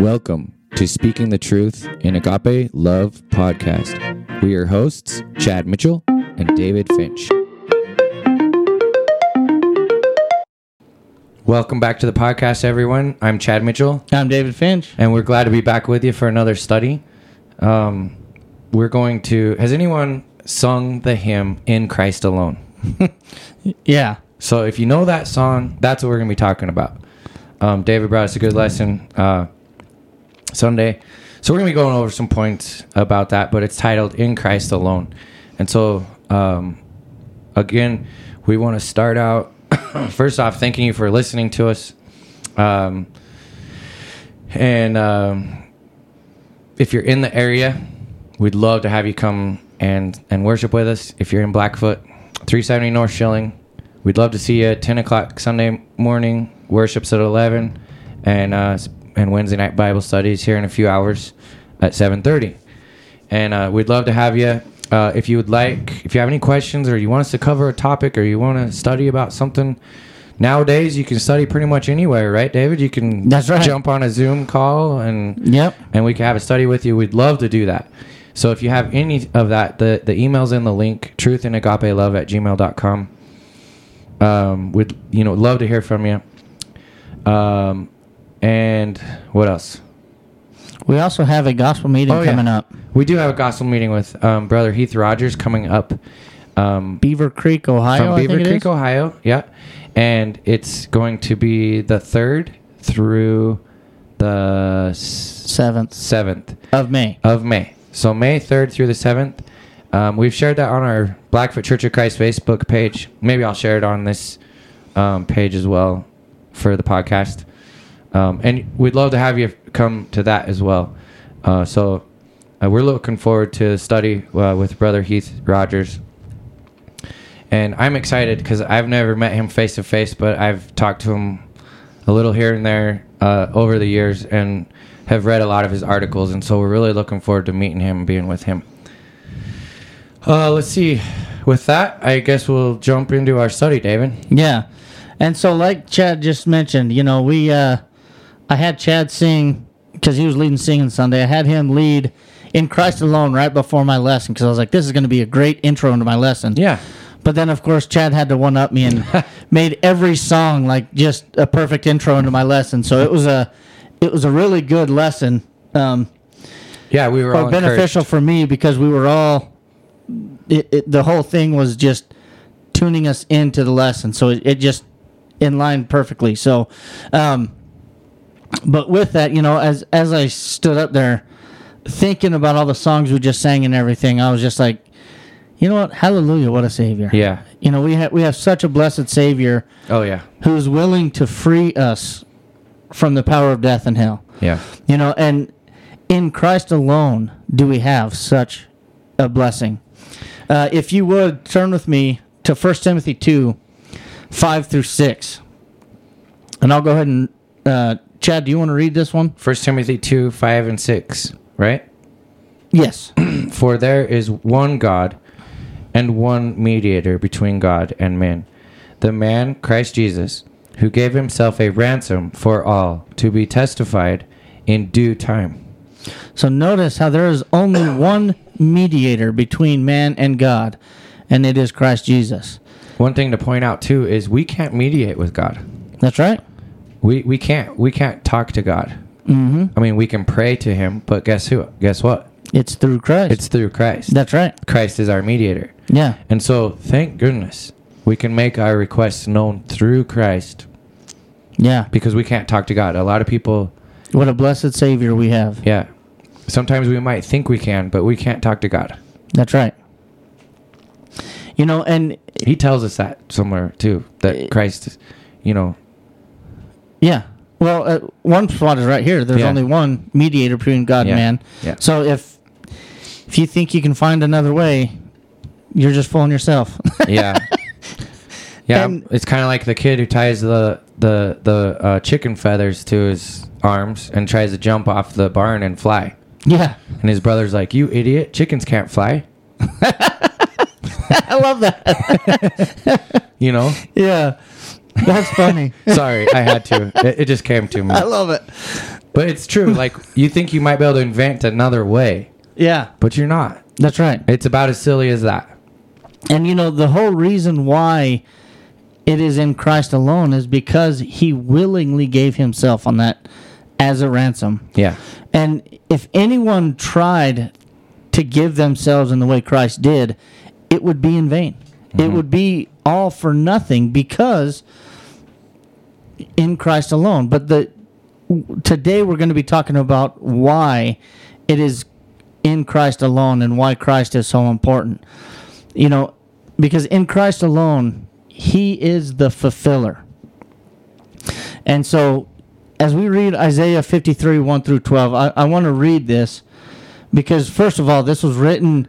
Welcome to Speaking the Truth in Agape Love podcast. We are hosts, Chad Mitchell and David Finch. Welcome back to the podcast, everyone. I'm Chad Mitchell, I'm David Finch. and we're glad to be back with you for another study. Um, we're going to. Has anyone sung the hymn "In Christ Alone"? Yeah. So if you know that song, that's what we're going to be talking about. Um, David brought us a good lesson uh, Sunday. So we're to be going over some points about that, but it's titled In Christ Alone. And so, um, again, we want to start out first off thanking you for listening to us. Um, and um, if you're in the area, we'd love to have you come and, and worship with us. If you're in Blackfoot, 370 North Shilling, we'd love to see you at 10 o'clock Sunday morning, worships at 11, and uh, and Wednesday night Bible studies here in a few hours at 7:30. And uh, we'd love to have you. Uh, if you would like, if you have any questions or you want us to cover a topic or you want to study about something, nowadays you can study pretty much anywhere, right, David? You can That's right. jump on a Zoom call and Yep. and we can have a study with you. We'd love to do that. So if you have any of that, the, the email's in the link, truth and agape love at gmail.com. Um, we'd, you know, love to hear from you. Um, and what else? We also have a gospel meeting Oh, yeah. coming up. We do have a gospel meeting with um, Brother Heath Rogers coming up um, Beaver Creek, Ohio. from Beaver Creek. Ohio. Yeah. And it's going to be the 3rd through the Seventh 7th. of May. of May. So May 3rd through the 7th. Um, we've shared that on our Blackfoot Church of Christ Facebook page. Maybe I'll share it on this um, page as well for the podcast. Um, and we'd love to have you come to that as well. Uh, so uh, we're looking forward to study uh, with Brother Heath Rogers. And I'm excited because I've never met him face to face, but I've talked to him a little here and there uh, over the years and have read a lot of his articles. And so we're really looking forward to meeting him and being with him. Uh, let's see. With that, I guess we'll jump into our study, David. Yeah. And so, like Chad just mentioned, you know, we, uh, I had Chad sing because he was leading singing Sunday. I had him lead in Christ alone right before my lesson because I was like, this is going to be a great intro into my lesson. Yeah. But then, of course, Chad had to one up me and made every song like just a perfect intro into my lesson. So it was a, it was a really good lesson. Um, Yeah, we were all beneficial for me because we were all it, it, the whole thing was just tuning us into the lesson so it, it just in line perfectly so um but with that you know as as i stood up there thinking about all the songs we just sang and everything i was just like you know what hallelujah what a savior Yeah. you know we have we have such a blessed savior Oh, yeah. who's willing to free us from the power of death and hell Yeah. you know, and in Christ alone do we have such a blessing. Uh, if you would turn with me to 1 Timothy 2 5 through 6. And I'll go ahead and, uh, Chad, do you want to read this one? First Timothy 2, 5, and 6, right? Yes. For there is one God and one mediator between God and men, the man Christ Jesus, who gave himself a ransom for all to be testified in due time. so notice how there is only one mediator between man and God, and it is Christ Jesus. One thing to point out too is we can't mediate with God. That's right. We we can't we can't talk to God. Mm-hmm. I mean, we can pray to Him, but guess who? Guess what? It's through Christ. It's through Christ. That's right. Christ is our mediator, Yeah. and so thank goodness we can make our requests known through Christ Yeah. because we can't talk to God. A lot of people, What a blessed Savior we have. yeah, sometimes we might think we can, but we can't talk to God. That's right. You know, and He tells us that somewhere too that Christ, you know, yeah. Well, uh, one spot is right here. There's Yeah. only one mediator between God Yeah. and man. Yeah. So if if you think you can find another way, you're just fooling yourself. yeah, yeah. And- it's kind of like the kid who ties the the the uh, chicken feathers to his arms and tries to jump off the barn and fly. yeah. And his brother's like, "You idiot! Chickens can't fly." I love that. You know. yeah. That's funny. Sorry, I had to. It, it just came to me. I love it. But it's true. Like you think you might be able to invent another way, Yeah, but you're not. that's right. It's about as silly as that. And you know, the whole reason why it is in Christ alone is because he willingly gave himself on that as a ransom. Yeah. And if anyone tried to give themselves in the way Christ did, it would be in vain. It mm-hmm. would be all for nothing because in Christ alone. But the today we're going to be talking about why it is in Christ alone and why Christ is so important. You know, because in Christ alone, he is the fulfiller. And so as we read Isaiah 53, 1 through 12, I, I want to read this because, first of all, this was written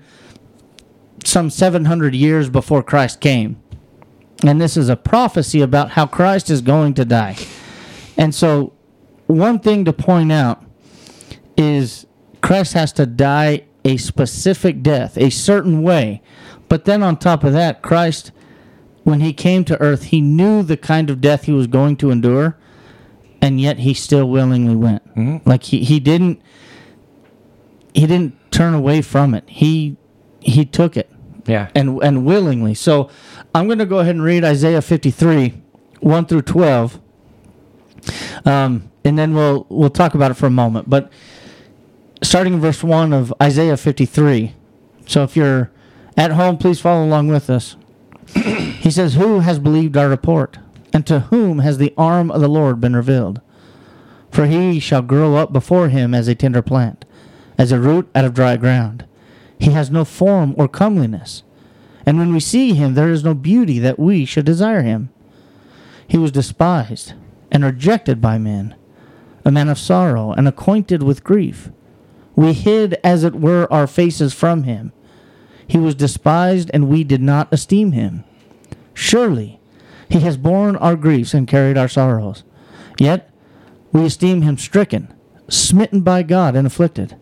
some 700 years before Christ came. And this is a prophecy about how Christ is going to die. And so, one thing to point out is Christ has to die a specific death, a certain way. But then, on top of that, Christ, when he came to earth, he knew the kind of death he was going to endure and yet he still willingly went. Mm-hmm. Like he, he didn't he didn't turn away from it. He he took it Yeah. and and willingly. So I'm going to go ahead and read Isaiah 53, 1 through 12. Um, and then we'll we'll talk about it for a moment. But starting in verse 1 of Isaiah 53. So if you're at home, please follow along with us. he says, "Who has believed our report? And to whom has the arm of the Lord been revealed? For he shall grow up before him as a tender plant, as a root out of dry ground. He has no form or comeliness. And when we see him, there is no beauty that we should desire him. He was despised and rejected by men, a man of sorrow and acquainted with grief. We hid, as it were, our faces from him. He was despised, and we did not esteem him. Surely he has borne our griefs and carried our sorrows. Yet we esteem him stricken, smitten by God, and afflicted.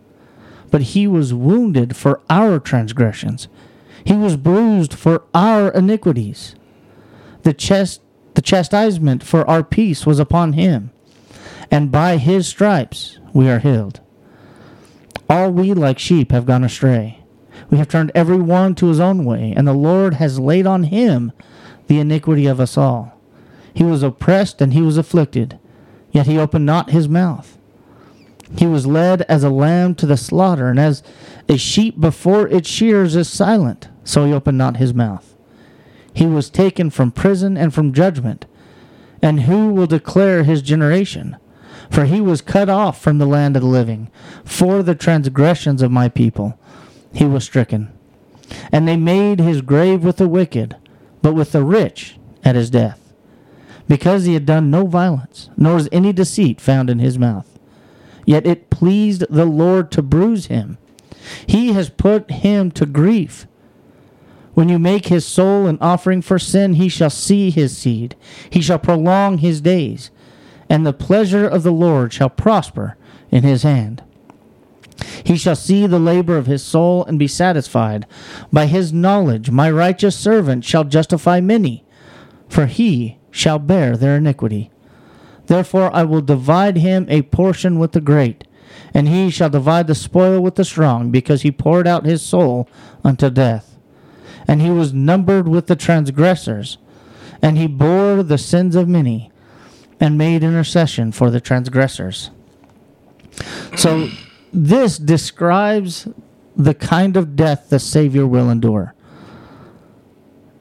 But he was wounded for our transgressions, he was bruised for our iniquities. The, the chastisement for our peace was upon him, and by his stripes we are healed. All we like sheep have gone astray. We have turned every one to his own way, and the Lord has laid on him the iniquity of us all. He was oppressed and he was afflicted, yet he opened not his mouth. He was led as a lamb to the slaughter, and as a sheep before its shears is silent, so he opened not his mouth. He was taken from prison and from judgment. And who will declare his generation? For he was cut off from the land of the living. For the transgressions of my people he was stricken. And they made his grave with the wicked, but with the rich at his death. Because he had done no violence, nor was any deceit found in his mouth. Yet it pleased the Lord to bruise him. He has put him to grief. When you make his soul an offering for sin, he shall see his seed. He shall prolong his days, and the pleasure of the Lord shall prosper in his hand. He shall see the labor of his soul and be satisfied. By his knowledge, my righteous servant shall justify many, for he shall bear their iniquity. Therefore I will divide him a portion with the great, and he shall divide the spoil with the strong, because he poured out his soul unto death. And he was numbered with the transgressors, and he bore the sins of many, and made intercession for the transgressors. So this describes the kind of death the Savior will endure.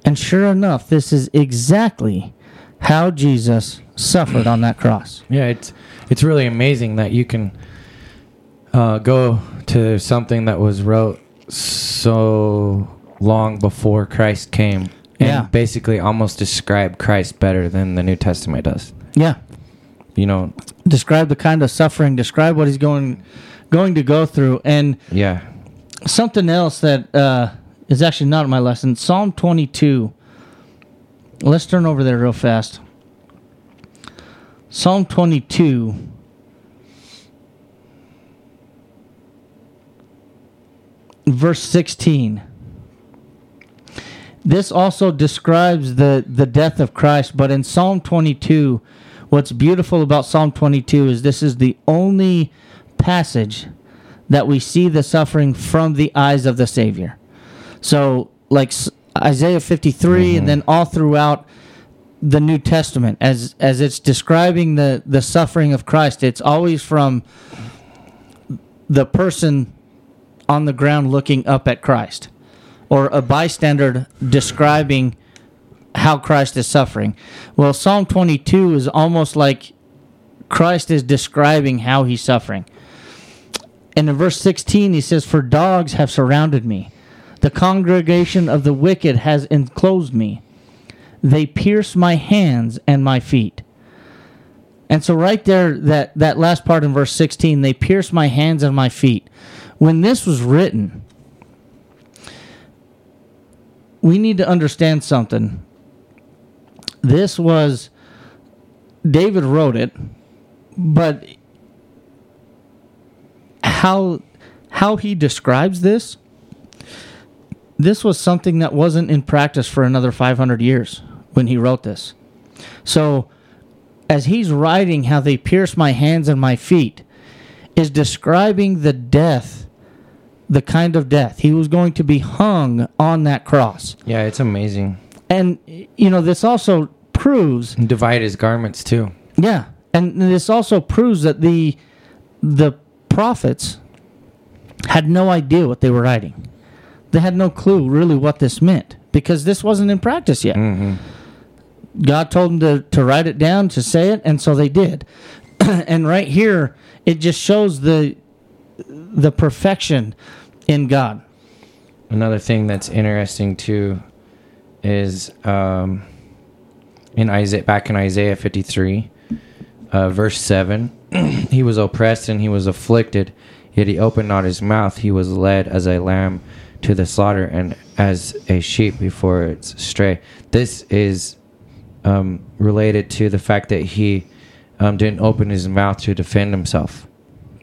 And sure enough, this is exactly how Jesus suffered on that cross. Yeah, it's it's really amazing that you can uh, go to something that was wrote so long before Christ came and Yeah. basically almost describe Christ better than the New Testament does. Yeah. You know, Describe the kind of suffering, describe what he's going going to go through. And yeah. something else that uh, is actually not in my lesson Psalm 22. Let's turn over there real fast. Psalm 22. Verse 16. This also describes the, the death of Christ, but in Psalm 22, what's beautiful about Psalm 22 is this is the only passage that we see the suffering from the eyes of the Savior. So, like Isaiah 53, and mm-hmm. then all throughout the New Testament, as as it's describing the the suffering of Christ, it's always from the person on the ground looking up at Christ, or a bystander describing how Christ is suffering. Well, Psalm 22 is almost like Christ is describing how he's suffering. And in verse 16, he says, For dogs have surrounded me, the congregation of the wicked has enclosed me. They pierce my hands and my feet. And so, right there, that, that last part in verse 16, they pierce my hands and my feet. When this was written, we need to understand something. This was, David wrote it, but how how he describes this this was something that wasn't in practice for another 500 years when he wrote this so as he's writing how they pierce my hands and my feet is describing the death the kind of death he was going to be hung on that cross Yeah, it's amazing. and you know this also proves And divide his garments too. yeah, and this also proves that the the prophets had no idea what they were writing. They had no clue really what this meant because this wasn't in practice yet. Mm-hmm. God told them to, to write it down, to say it, and so they did. and right here, it just shows the the perfection in God. Another thing that's interesting too is um, in Isaiah back in Isaiah 53, uh, verse 7, he was oppressed and he was afflicted, yet he opened not his mouth. He was led as a lamb to the slaughter and as a sheep before its stray. This is um, related to the fact that he um, didn't open his mouth to defend himself.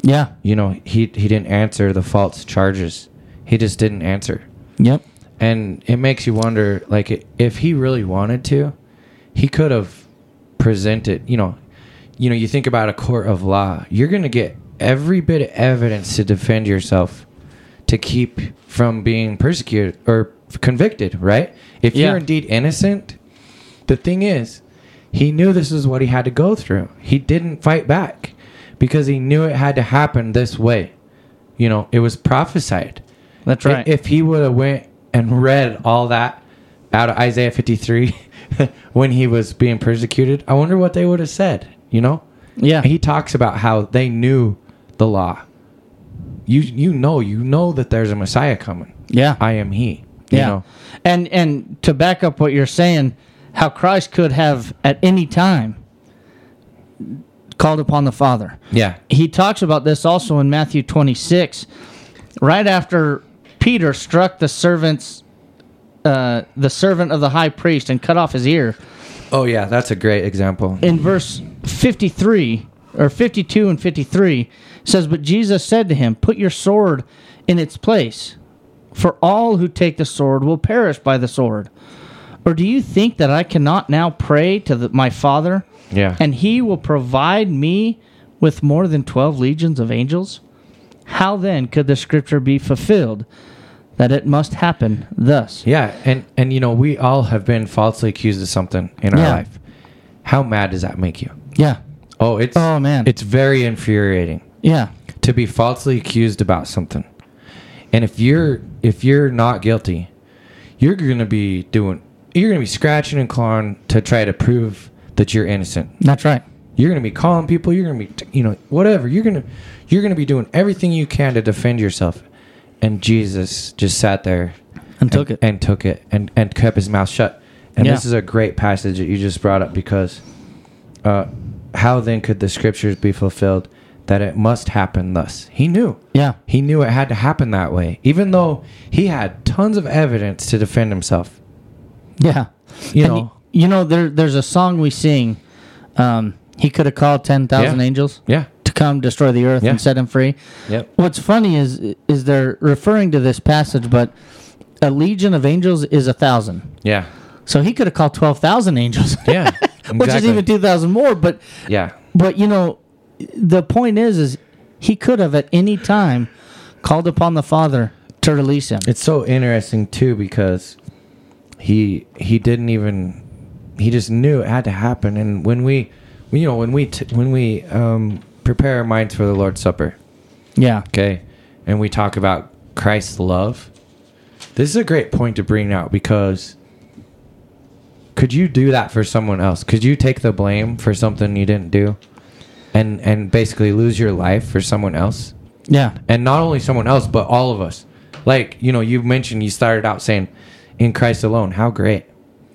Yeah. You know, he he didn't answer the false charges. He just didn't answer Yep. and it makes you wonder like if he really wanted to he could have presented you know you know you think about a court of law you're going to get every bit of evidence to defend yourself to keep from being persecuted or convicted right if Yeah. you're indeed innocent the thing is he knew this is what he had to go through he didn't fight back because he knew it had to happen this way you know it was prophesied That's right. If he would have went and read all that out of Isaiah 53 when he was being persecuted, I wonder what they would have said, you know? yeah. He talks about how they knew the law. You you know, you know that there's a Messiah coming. yeah. I am he. You Yeah. know? And and to back up what you're saying, how Christ could have at any time called upon the Father. Yeah. He talks about this also in Matthew 26, right after Peter struck the servant's uh, the servant of the high priest and cut off his ear. Oh yeah, that's a great example. In verse 53 or 52 and 53 says, "But Jesus said to him, Put your sword in its place, for all who take the sword will perish by the sword. Or do you think that I cannot now pray to the, my Father, Yeah. and he will provide me with more than 12 legions of angels? How then could the scripture be fulfilled that it must happen thus? yeah, and and you know, we all have been falsely accused of something in our Yeah. life. How mad does that make you? Yeah. Oh, it's Oh, man. It's very infuriating. Yeah. to be falsely accused about something. And if you're if you're not guilty, you're going to be doing you're going to be scratching and clawing to try to prove that you're innocent. That's right. You're going to be calling people, you're going to be you know, whatever. You're going to you're going to be doing everything you can to defend yourself. And Jesus just sat there And took it. and took it and and kept his mouth shut. And Yeah. this is a great passage that you just brought up because uh how then could the scriptures be fulfilled that it must happen thus? He knew. Yeah. He knew it had to happen that way, even though he had tons of evidence to defend himself. Yeah. You And know. Y- you know, there there's a song we sing. Um, he could have called ten thousand Yeah. angels Yeah. to come destroy the earth Yeah. and set him free. Yep. What's funny is is they're referring to this passage, but a legion of angels is a thousand. Yeah. So he could have called twelve thousand angels. Yeah. which is even 2,000 more. But Yeah. but you know, the point is, is he could have at any time called upon the Father to release him. It's so interesting too because he he didn't even he just knew it had to happen. And when we, you know, when we t- when we um, prepare our minds for the Lord's Supper, Yeah, okay, and we talk about Christ's love, this is a great point to bring out because could you do that for someone else? Could you take the blame for something you didn't do, and and basically lose your life for someone else? yeah, and not only someone else but all of us like you know you mentioned you started out saying in christ alone how great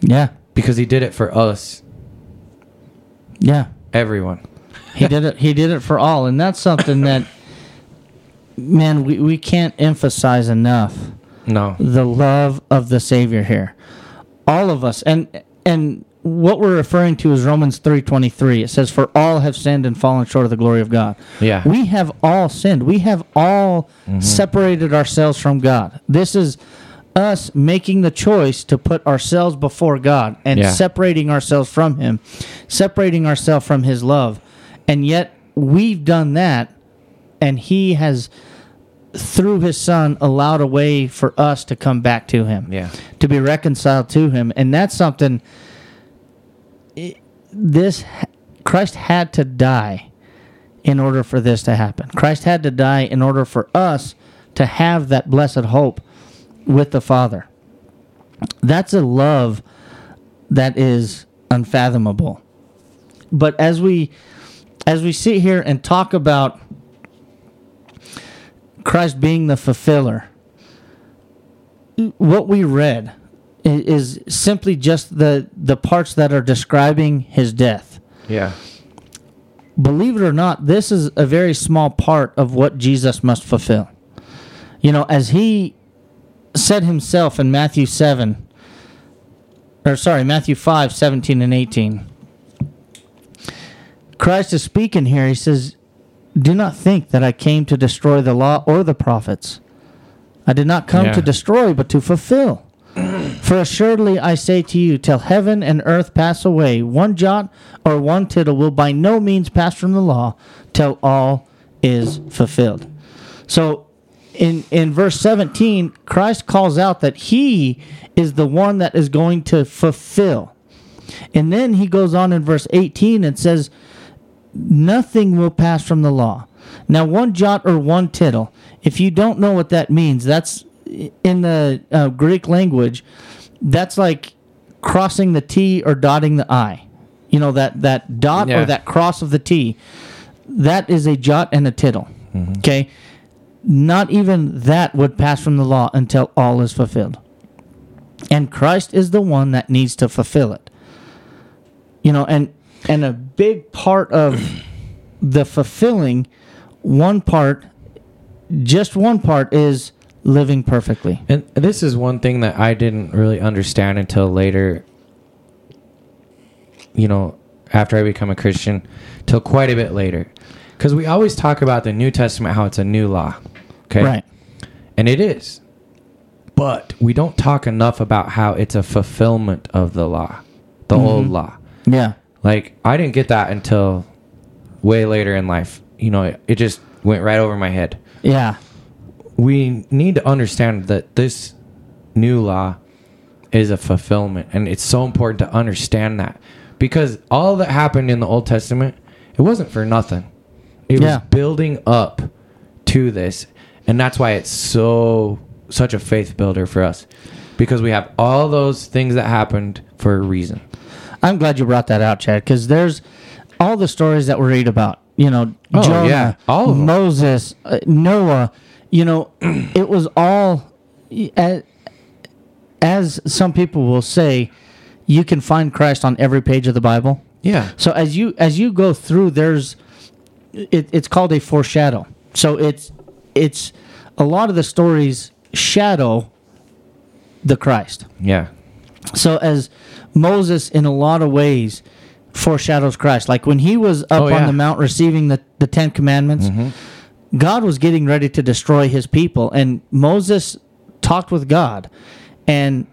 yeah, because he did it for us yeah. everyone He did it. He did it for all, and that's something that, man, we, we can't emphasize enough. no the love of the Savior here. All of us, and and what we're referring to is Romans three twenty three. It says, "For all have sinned and fallen short of the glory of God." Yeah. we have all sinned. We have all mm-hmm. separated ourselves from God. This is us making the choice to put ourselves before God and Yeah. separating ourselves from Him, separating ourselves from His love, and yet we've done that, and He has through his son allowed a way for us to come back to him yeah. to be reconciled to him. And that's something i- this christ had to die in order for this to happen. Christ had to die in order for us to have that blessed hope with the father that's a love that is unfathomable but as we as we sit here and talk about Christ being the fulfiller. What we read is simply just the the parts that are describing his death. yeah Believe it or not, this is a very small part of what Jesus must fulfill. You know, as he said himself in Matthew 7 or sorry, Matthew 5, 17 and 18. Christ is speaking here. He says, Do not think that I came to destroy the law or the prophets. I did not come Yeah. to destroy, but to fulfill. For assuredly I say to you, till heaven and earth pass away, one jot or one tittle will by no means pass from the law till all is fulfilled. So in in verse 17, Christ calls out that he is the one that is going to fulfill. And then he goes on in verse 18 and says, Nothing will pass from the law. Now, one jot or one tittle, if you don't know what that means, that's in the uh, Greek language, that's like crossing the T or dotting the I. You know, that, that dot Yeah. or that cross of the T, that is a jot and a tittle. Okay? Not even that would pass from the law until all is fulfilled. And Christ is the one that needs to fulfill it. You know, and and a big part of the fulfilling one part just one part is living perfectly. and this is one thing that i didn't really understand until later you know after i become a christian till quite a bit later because we always talk about the new testament how it's a new law okay Right. And it is. But we don't talk enough about how it's a fulfillment of the law, the mm-hmm. old law. Yeah. Like, I didn't get that until way later in life. You know, it, it just went right over my head. Yeah. We need to understand that this new law is a fulfillment. And it's so important to understand that. Because all that happened in the Old Testament, it wasn't for nothing. It Yeah. was building up to this. And that's why it's so such a faith builder for us. Because we have all those things that happened for a reason. I'm glad you brought that out, Chad, because there's all the stories that we read about. You know, Oh, Jonah, yeah, all of 'em. Moses, uh, Noah. You know, it was all as, as some people will say. You can find Christ on every page of the Bible. Yeah. So as you as you go through, there's it, it's called a foreshadow. So it's it's a lot of the stories shadow the Christ. Yeah. So as Moses, in a lot of ways, foreshadows Christ. Like when he was up Oh, on the mount receiving the, the Ten Commandments, mm-hmm. God was getting ready to destroy his people. And Moses talked with God. And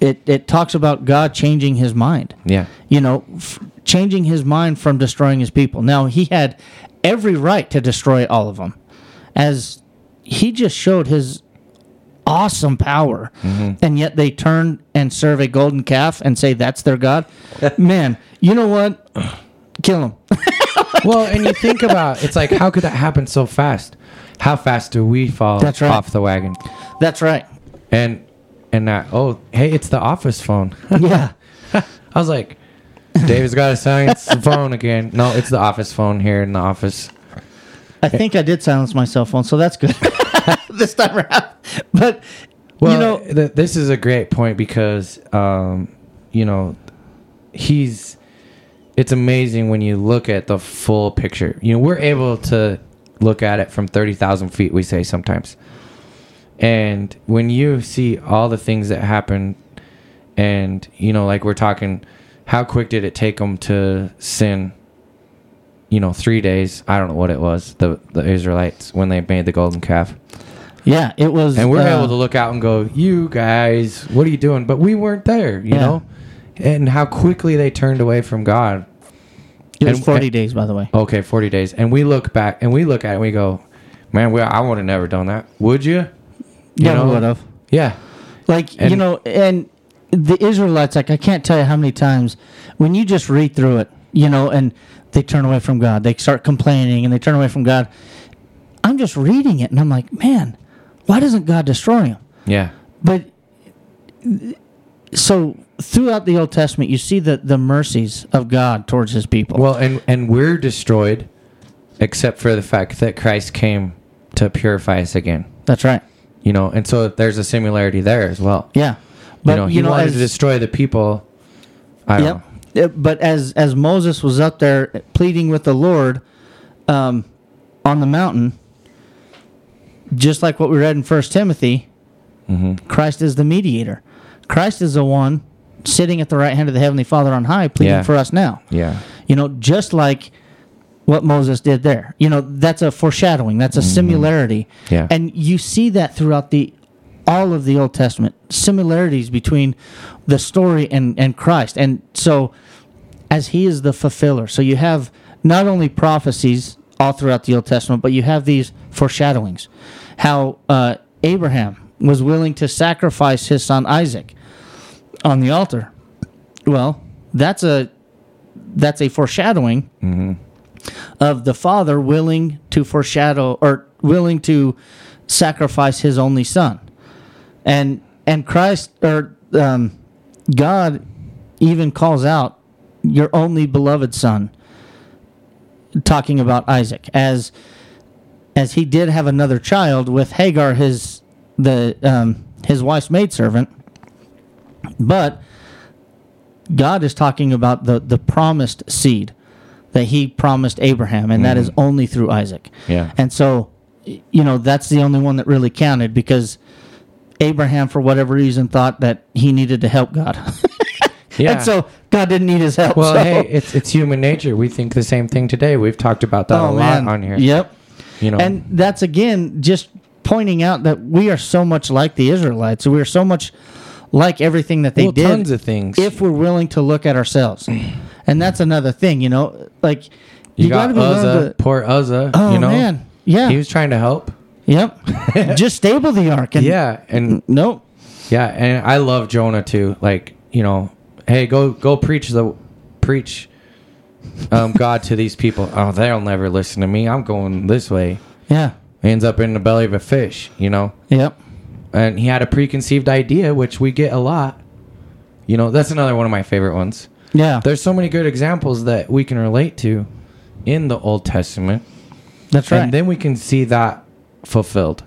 it it talks about God changing his mind. Yeah. You know, f- changing his mind from destroying his people. Now he had every right to destroy all of them, as he just showed his awesome power, mm-hmm. and yet they turn and serve a golden calf and say that's their god. Man, you know what? Kill him. well, and you think about it's like how could that happen so fast? How fast do we fall right. off the wagon? That's right. And and that oh hey, it's the office phone. Yeah. I was like, David's got to silence the phone again. No, it's the office phone here in the office. I think I did silence my cell phone, so that's good. this time around. But Well, you know, th- this is a great point because, um, you know, he's. It's amazing when you look at the full picture. You know, we're able to look at it from thirty thousand feet. We say sometimes, and when you see all the things that happen, and you know, like we're talking, how quick did it take them to sin? You know, three days. I don't know what it was. The the Israelites when they made the golden calf. yeah, it was. And we're uh, able to look out and go, "You guys, what are you doing?" But we weren't there, you Yeah. know. And how quickly they turned away from God. It was and- 40 days, by the way. Okay, forty days, and we look back and we look at it and we go, "Man, we, I would have never done that." Would you? You Never would have. Yeah, Like, you know, and the Israelites, like, I can't tell you how many times when you just read through it, you know, and they turn away from God, they start complaining and they turn away from God. I'm just reading it and I'm like, man, why doesn't God destroy them? yeah, But so throughout the Old Testament, you see the, the mercies of God towards his people. Well, and and we're destroyed, except for the fact that Christ came to purify us again. That's right. You know, and so there's a similarity there as well. Yeah. you know, he wanted to destroy the people. I don't. Yep. Uh, But as as Moses was up there pleading with the Lord um, on the mountain, just like what we read in First Timothy, Mm-hmm. Christ is the mediator. Christ is the one sitting at the right hand of the heavenly Father on high, pleading Yeah. for us now. Yeah. You know, just like what Moses did there. You know, that's a foreshadowing. That's a similarity. Mm-hmm. Yeah. And you see that throughout the all of the Old Testament similarities between the story and and Christ. And so as he is the fulfiller. So you have not only prophecies all throughout the Old Testament, but you have these foreshadowings. How uh, Abraham was willing to sacrifice his son Isaac on the altar. Well, that's a that's a foreshadowing of the father willing to foreshadow or willing to sacrifice his only son. And and christ or um, god even calls out your only beloved son talking about isaac as as he did have another child with hagar his the um, his wife's maidservant. But god is talking about the the promised seed that he promised Abraham, and that is mm-hmm. only through Isaac. Yeah. And so, you know, that's the only one that really counted because Abraham, for whatever reason, thought that he needed to help God. Yeah. and so God didn't need his help. well, so- hey, it's it's human nature. We think the same thing today. We've talked about that a oh, lot on here. Oh, Yep. You know. And that's again just pointing out that we are so much like the Israelites. We are so much like everything that they well, did. tons of things. if we're willing to look at ourselves. And that's another thing, you know, like you, gotta got willing Uzzah, to- poor Uzzah. Oh you know, man, yeah, he was trying to help. Yep. Just stable the ark. And Yeah, and Nope. yeah, and I love Jonah too. Like you know, hey, go go preach the preach um, God to these people. Oh, they'll never listen to me. I'm going this way. Yeah. Ends up in the belly of a fish. You know. Yep. and he had a preconceived idea, which we get a lot. You know, that's another one of my favorite ones. Yeah. There's so many good examples that we can relate to in the Old Testament, That's right. and then we can see that fulfilled.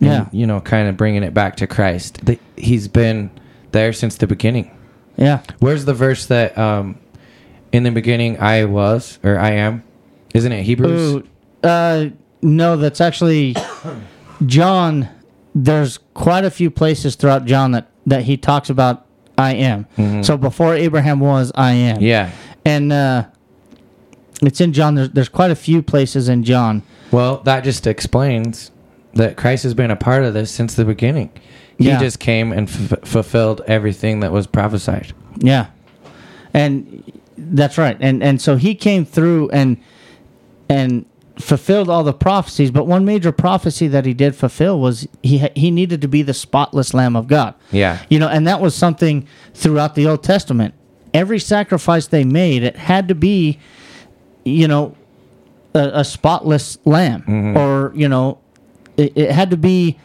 And, yeah. you know, kind of bringing it back to Christ. The, he's been there since the beginning. Yeah. Where's the verse that um, in the beginning I was or I am? Isn't it Hebrews? Ooh, uh, no, that's actually John. There's quite a few places throughout John that, that he talks about I am. So before Abraham was, I am. Mm-hmm. Yeah. And uh, it's in John. There's, there's quite a few places in John. Well, that just explains that Christ has been a part of this since the beginning. He Yeah. just came and f- fulfilled everything that was prophesied. Yeah, and that's right. And and so he came through and and fulfilled all the prophecies. But one major prophecy that he did fulfill was he he needed to be the spotless Lamb of God. Yeah. You know, and that was something throughout the Old Testament. Every sacrifice they made, it had to be, you know, a, a spotless lamb, mm-hmm. or you know, it, it had to be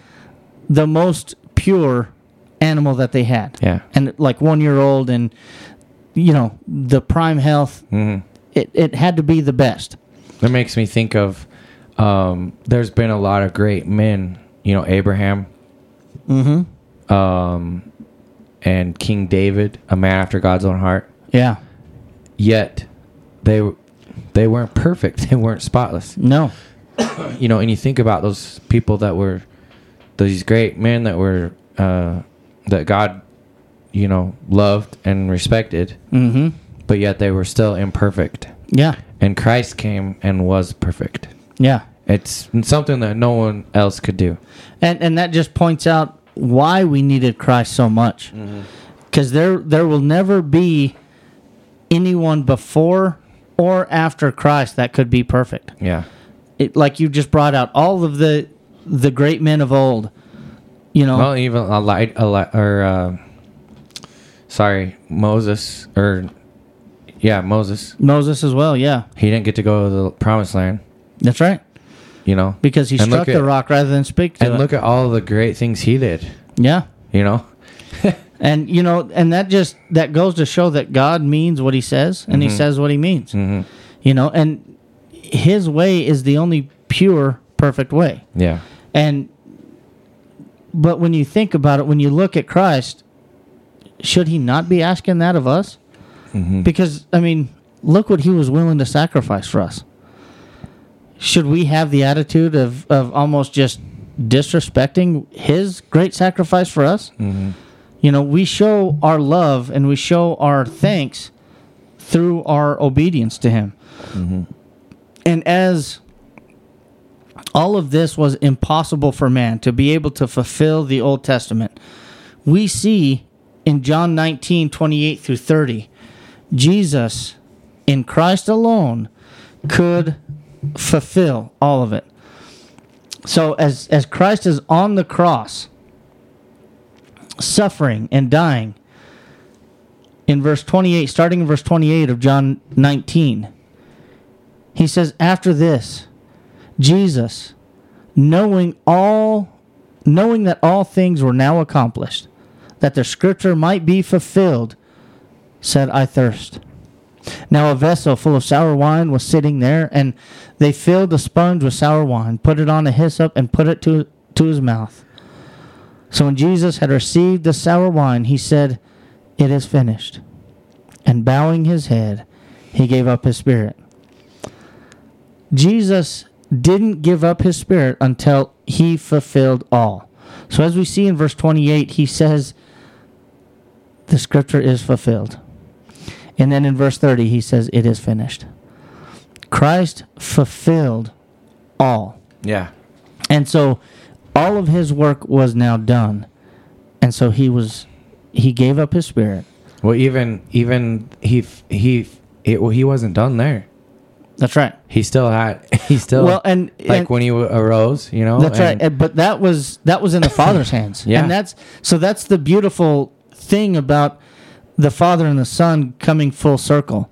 the most pure animal that they had. Yeah. and like one year old, and you know, the prime health. Mm-hmm. It it had to be the best. That makes me think of um, there's been a lot of great men, you know, Abraham, um, and King David, a man after God's own heart. Yeah. Yet they they weren't perfect. They weren't spotless. No. You know, and you think about those people that were these great men that were uh, that God, you know, loved and respected, Mm-hmm. but yet they were still imperfect. Yeah. And Christ came and was perfect. Yeah. It's something that no one else could do. and and that just points out why we needed Christ so much. Because there there will never be anyone before or after Christ that could be perfect. Yeah. It, like you just brought out all of the the great men of old. You know, Well, even a light, a li- or uh, sorry, Moses, or yeah, Moses. Moses as well. Yeah, He didn't get to go to the promised land. that's right. You know, Because he And look struck the rock rather than speak to and it. look at all the great things he did. yeah. You know, And you know, and that just that goes to show that God means what He says, and He Mm-hmm. says what He means. You know, and His way is the only pure, perfect way. yeah, And but when you think about it, when you look at Christ, should He not be asking that of us? Mm-hmm. Because I mean, look what He was willing to sacrifice for us. Should we have the attitude of of almost just disrespecting His great sacrifice for us? Mm-hmm. You know, we show our love and we show our thanks through our obedience to Him. Mm-hmm. And as all of this was impossible for man to be able to fulfill the Old Testament, we see in John 19 28 through 30, Jesus in Christ alone could fulfill all of it. So as as Christ is on the cross, suffering and dying, in verse 28, starting in verse 28 of John 19, he says, After this, Jesus, knowing all knowing that all things were now accomplished, that the scripture might be fulfilled, said, I thirst. Now a vessel full of sour wine was sitting there, and they filled a sponge with sour wine, put it on a hyssop, and put it to, to his mouth. So when Jesus had received the sour wine, he said, It is finished. And bowing his head, he gave up his spirit. Jesus didn't give up his spirit until he fulfilled all. So as we see in verse 28, he says, The scripture is fulfilled. And then in verse 30, he says, It is finished. Christ fulfilled all. yeah, And so all of his work was now done. And so he was he gave up his spirit. Well, even even he he it, well, he wasn't done there. That's right. He still had he still Well, and- like and- when he arose, you know. That's and- right. But that was that was in the Father's hands. Yeah. And that's so that's the beautiful thing about the Father and the Son coming full circle.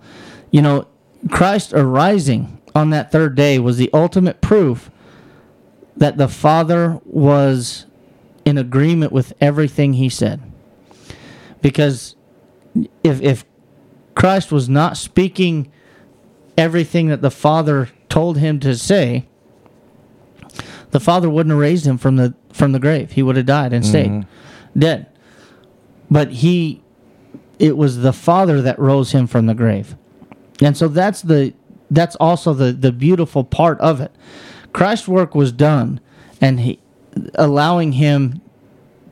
You know, Christ arising on that third day was the ultimate proof that the Father was in agreement with everything he said. Because if if Christ was not speaking everything that the Father told him to say, the father wouldn't have raised him from the from the grave. He would have died and stayed mm-hmm. dead. But he it was the father that rose him from the grave. And so that's the that's also the the beautiful part of it. Christ's work was done and he allowing him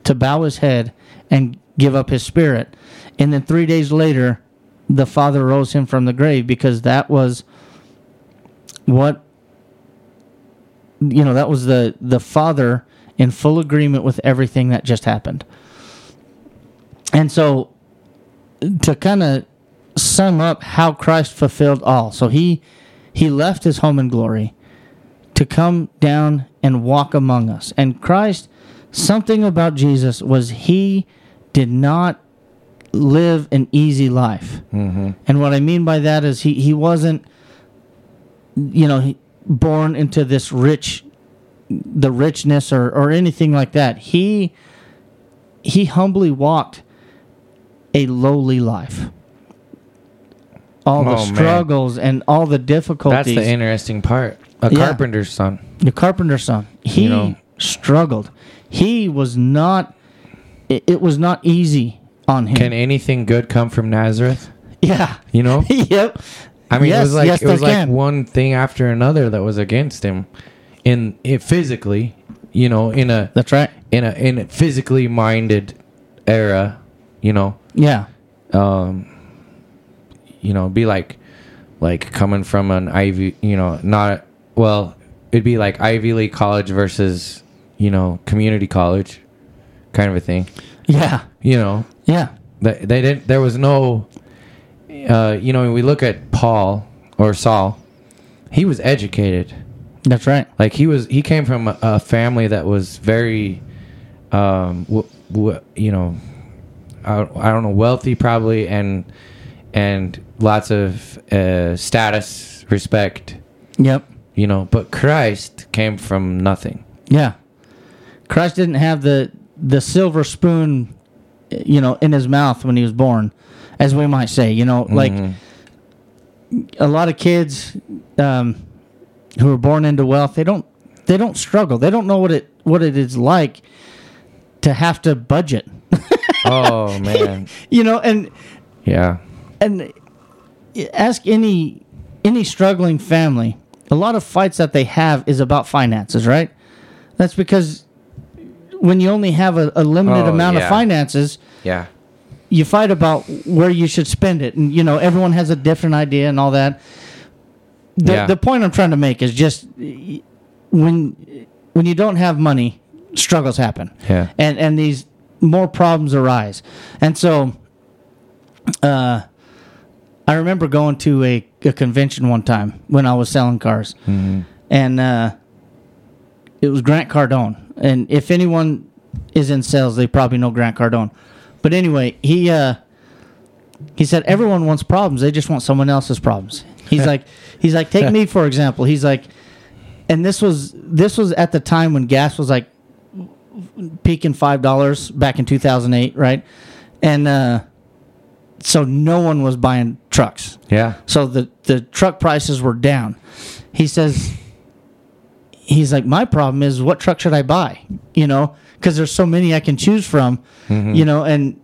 to bow his head and give up his spirit. And then 3 days later the father rose him from the grave because that was what you know, that was the the father in full agreement with everything that just happened. And so to kind of sum up how Christ fulfilled all. So he he left his home in glory to come down and walk among us. And Christ something about Jesus was he did not live an easy life. Mm-hmm. And what I mean by that is he he wasn't you know, he, born into this rich the richness or or anything like that. He he humbly walked a lowly life. All the Oh, man. struggles and all the difficulties. That's the interesting part. A Yeah. carpenter's son. the carpenter's son. He You know. struggled. He was not. It, it was not easy on him. Can anything good come from Nazareth? yeah. You know? yep. I mean, it was like yes, it was like can. one thing after another that was against him, in it physically, you know, in a That's right. in a in a physically minded era, you know, Yeah. um, you know, be like like coming from an Ivy, you know, not well, it'd be like Ivy League college versus you know community college, kind of a thing, Yeah. you know. Yeah. They, they didn't. There was no. Uh, you know, when we look at Paul or Saul, he was educated. That's right. Like he was. He came from a, a family that was very, um, w- w- you know, I, I don't know, wealthy probably, and and lots of uh, status, respect. Yep. You know, but Christ came from nothing. Yeah. Christ didn't have the the silver spoon, you know, in his mouth when he was born, as we might say. You know, like Mhm. a lot of kids um, who are born into wealth, they don't they don't struggle. They don't know what it what it is like to have to budget. Oh man, you know, and yeah, and ask any any struggling family. A lot of fights that they have is about finances, right? That's because when you only have a, a limited Oh, amount of finances, yeah, you fight about where you should spend it, and you know everyone has a different idea and all that. The, Yeah. the point I'm trying to make is just when when you don't have money, struggles happen yeah. and and these more problems arise. And so, uh, I remember going to a, a convention one time when I was selling cars, Mhm. and uh, it was Grant Cardone. And if anyone is in sales, they probably know Grant Cardone. But anyway, he uh, he said everyone wants problems; they just want someone else's problems. He's like, he's like, take me for example. He's like, and this was this was at the time when gas was like peaking five dollars back in two thousand eight, right? And uh, so no one was buying trucks. Yeah. So the the truck prices were down. He says he's like my problem is what truck should I buy? You know, cuz there's so many I can choose from, you know, and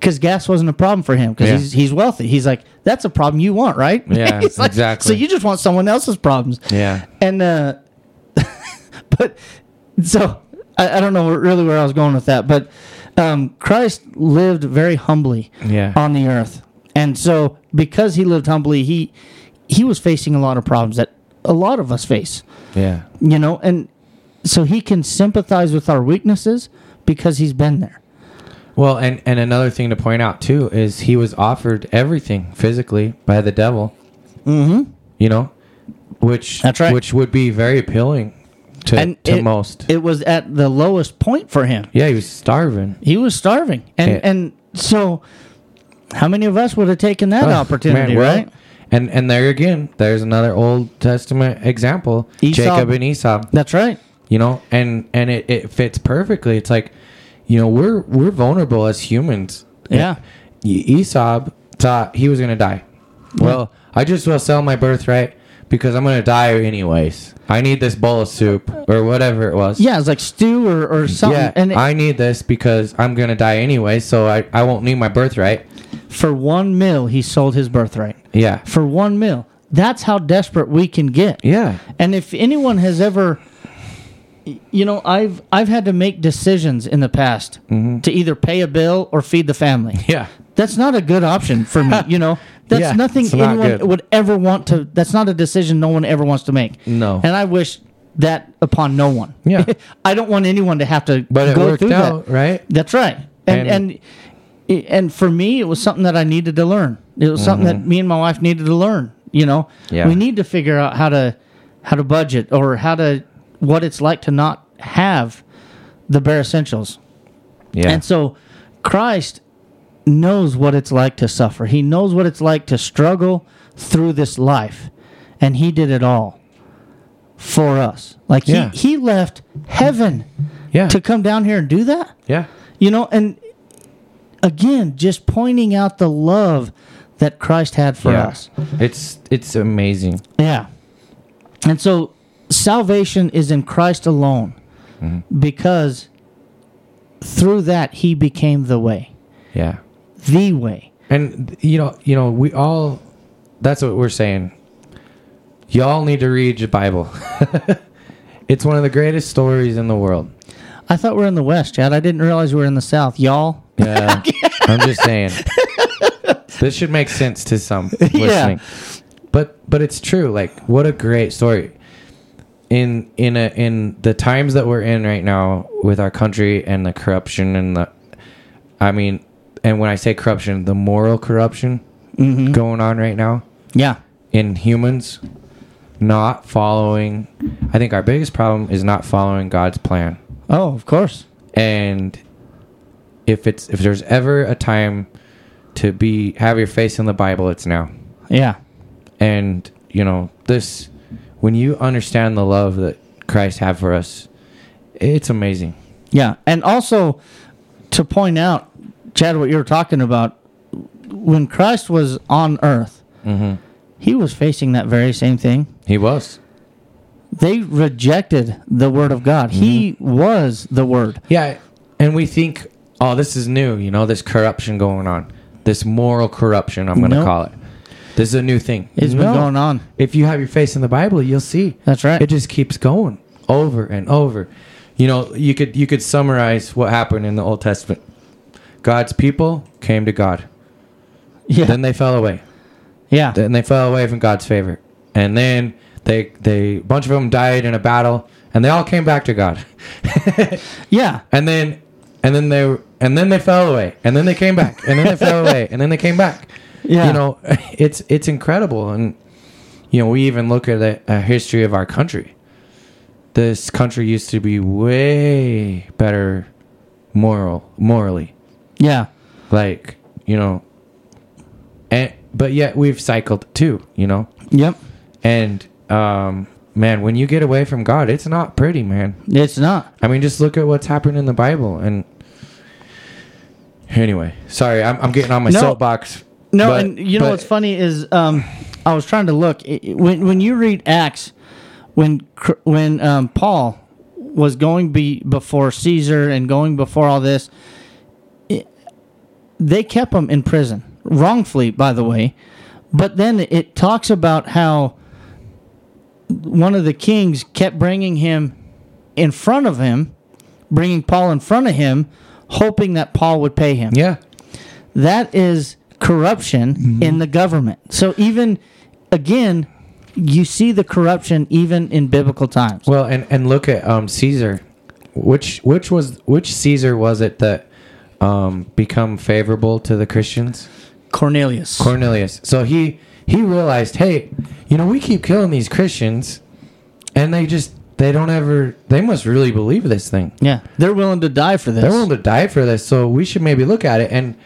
cuz gas wasn't a problem for him Mm-hmm. Yeah. he's he's wealthy. He's like that's a problem you want, right? Yeah, like, exactly. So you just want someone else's problems. Yeah. And uh but so I, I don't know really where I was going with that, but um, Christ lived very humbly Yeah. on the earth, and so because he lived humbly, he he was facing a lot of problems that a lot of us face, Yeah. you know, and so he can sympathize with our weaknesses because he's been there. Well, and and another thing to point out too is he was offered everything physically by the devil. Mm-hmm. You know, which That's right. Which would be very appealing to And to it- most. It was at the lowest point for him. yeah, he was starving. He was starving, and Yeah. and so how many of us would have taken that Oh, opportunity, man, well, right? And and there again, there's another Old Testament example, Esau. Jacob and Esau. That's right. You know, and and it, it fits perfectly. It's like, you know, we're we're vulnerable as humans. Yeah. Esau thought he was gonna die. Well, I just will sell my birthright because I'm gonna die anyways. I need this bowl of soup or whatever it was. Yeah, it's like stew or, or something. Yeah, and it- I need this because I'm gonna die anyway, so I, I won't need my birthright. for one meal, he sold his birthright. Yeah, For one meal. That's how desperate we can get. yeah, And if anyone has ever you know, I've I've had to make decisions in the past mm-hmm. to either pay a bill or feed the family. yeah, That's not a good option for me, you know. That's Yeah, nothing not anyone would ever want to that's not a decision no one ever wants to make. No. And I wish that upon no one. Yeah. I don't want anyone to have to But it go worked through out, that. right? That's right. And, and and for me, it was something that I needed to learn. It was something that me and my wife needed to learn. You know, Mm-hmm. Yeah. we need to figure out how to how to budget or how to what it's like to not have the bare essentials. Yeah. And so Christ knows what it's like to suffer. He knows what it's like to struggle through this life. And he did it all for us. Like Yeah. he, he left heaven yeah. to come down here and do that. yeah. You know, and again, just pointing out the love that Christ had for yeah. us. It's it's amazing. Yeah. And so salvation is in Christ alone Mm-hmm. because through that he became the way, Yeah. The way. And you know, you know, we all that's what we're saying. Y'all need to read your Bible. it's one of the greatest stories in the world. I thought we are in the West, Chad. I didn't realize we were in the South. Y'all. Yeah. I'm just saying. This should make sense to some listening. But but it's true. Like what a great story. In in a in the times that we're in right now with our country and the corruption and the I mean and when I say corruption, the moral corruption mm-hmm. going on right now Yeah. in humans not following I think our biggest problem is not following God's plan. Oh, of course. and if it's if there's ever a time to be have your face in the bible it's now Yeah. and you know this when you understand the love that christ had for us it's amazing Yeah. And also to point out, Chad, what you were talking about, when Christ was on earth, mm-hmm. he was facing that very same thing. he was They rejected the word of God. He mm-hmm. was the word. yeah and we think oh this is new you know this corruption going on this moral corruption i'm gonna Nope. call it this is a new thing It's been going on. if you have your face in the bible you'll see That's right. it just keeps going over and over you know you could you could summarize what happened in the old testament god's people came to god Yeah. then they fell away yeah. then they fell away from god's favor and then they they a bunch of them died in a battle and they all came back to god yeah. and then and then they and then they fell away and then they came back and then they fell away and then they came back Yeah. you know it's it's incredible and you know we even look at a, a history of our country this country used to be way better moral morally Yeah. like you know and but yet we've cycled too you know Yep. and um man when you get away from god it's not pretty man It's not. I mean, just look at what's happened in the Bible. And anyway, sorry, I'm, I'm getting on my No. soapbox. No, but- and you know but- what's funny is um, I was trying to look when when you read Acts, when when um, Paul was going be before Caesar and going before all this, they kept him in prison wrongfully, by the way. But then it talks about how one of the kings kept bringing him in front of him, bringing Paul in front of him, hoping that Paul would pay him Yeah, that is corruption Mm-hmm. in the government. So even again, you see the corruption even in biblical times. well, and and look at um Caesar. Which which was which Caesar was it that um become favorable to the Christians? Cornelius. Cornelius. So he he realized, hey, you know, we keep killing these Christians, and they just they don't ever they must really believe this thing. yeah, they're willing to die for this. They're willing to die for this, so we should maybe look at it. And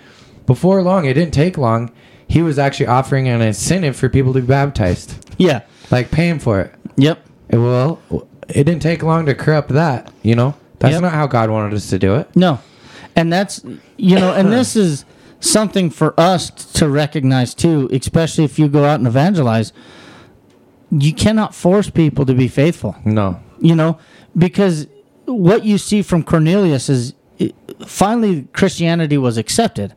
before long, it didn't take long. He was actually offering an incentive for people to be baptized, yeah. like paying for it. Yep. Well, it didn't take long to corrupt that. You know, that's Yep. not how God wanted us to do it. No. And that's you know, and this is something for us to recognize too, especially if you go out and evangelize. You cannot force people to be faithful. No. you know because what you see from cornelius is it- finally christianity was accepted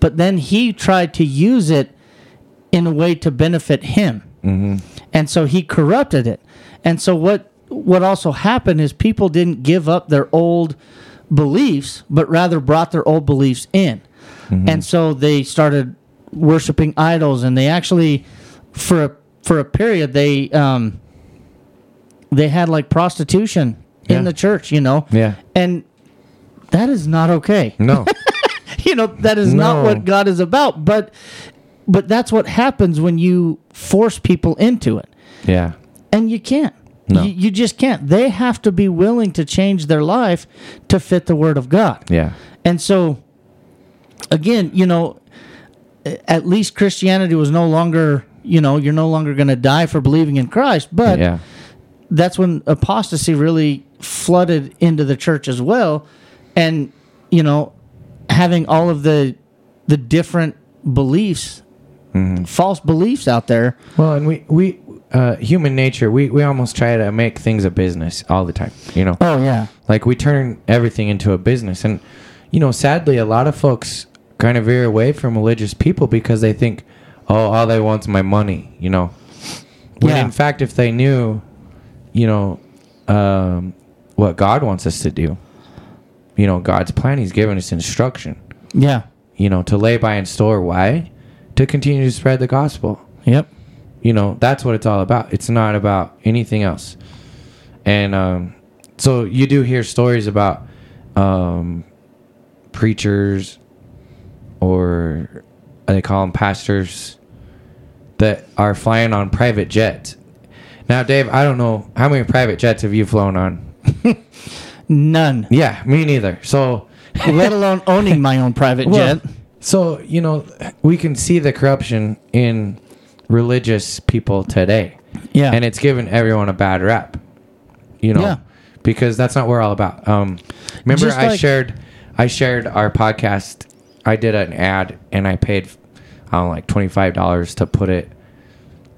but then he tried to use it in a way to benefit him mm-hmm. and so he corrupted it and so what what also happened is people didn't give up their old beliefs but rather brought their old beliefs in and so they started worshiping idols and they actually for a for a period they um they had like prostitution Yeah. in the church, you know? Yeah. And that is not okay. No. you know, that is not what God is about. But but that's what happens when you force people into it. yeah. And you can't. No. You, you just can't. They have to be willing to change their life to fit the word of God. Yeah. And so, again, you know, at least Christianity was no longer, you know, you're no longer going to die for believing in Christ. But Yeah. that's when apostasy really flooded into the church as well. And, you know, having all of the the different beliefs, mm-hmm. false beliefs out there. Well, and we we uh, human nature, we we almost try to make things a business all the time. You know, Oh yeah. like we turn everything into a business, and you know, sadly, a lot of folks kind of veer away from religious people because they think, oh, all they want's my money. You know, when Yeah. in fact, if they knew, you know, um, what God wants us to do, you know, God's plan, He's given us instruction. Yeah. You know, to lay by and store. Why? To continue to spread the gospel. Yep. You know, that's what it's all about. It's not about anything else. And um, so you do hear stories about um, preachers or they call them pastors that are flying on private jets. Now, Dave, I don't know how many private jets have you flown on? None. Yeah, me neither. So, Let alone owning my own private Well, jet. So, you know, we can see the corruption in religious people today. Yeah. And it's given everyone a bad rap. You know, Yeah. because that's not what we're all about. Um, remember Just I like- shared I shared our podcast. I did an ad and I paid I don't know, like $25 to put it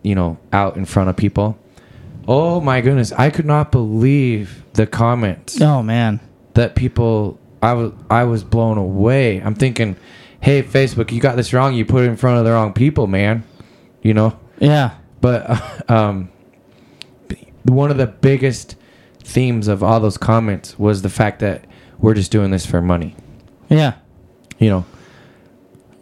you know, out in front of people. Oh my goodness, I could not believe the comments oh man. that people I was I was blown away. I'm thinking, hey Facebook, you got this wrong. You put it in front of the wrong people, man. You know. Yeah. But um, one of the biggest themes of all those comments was the fact that we're just doing this for money. Yeah. You know.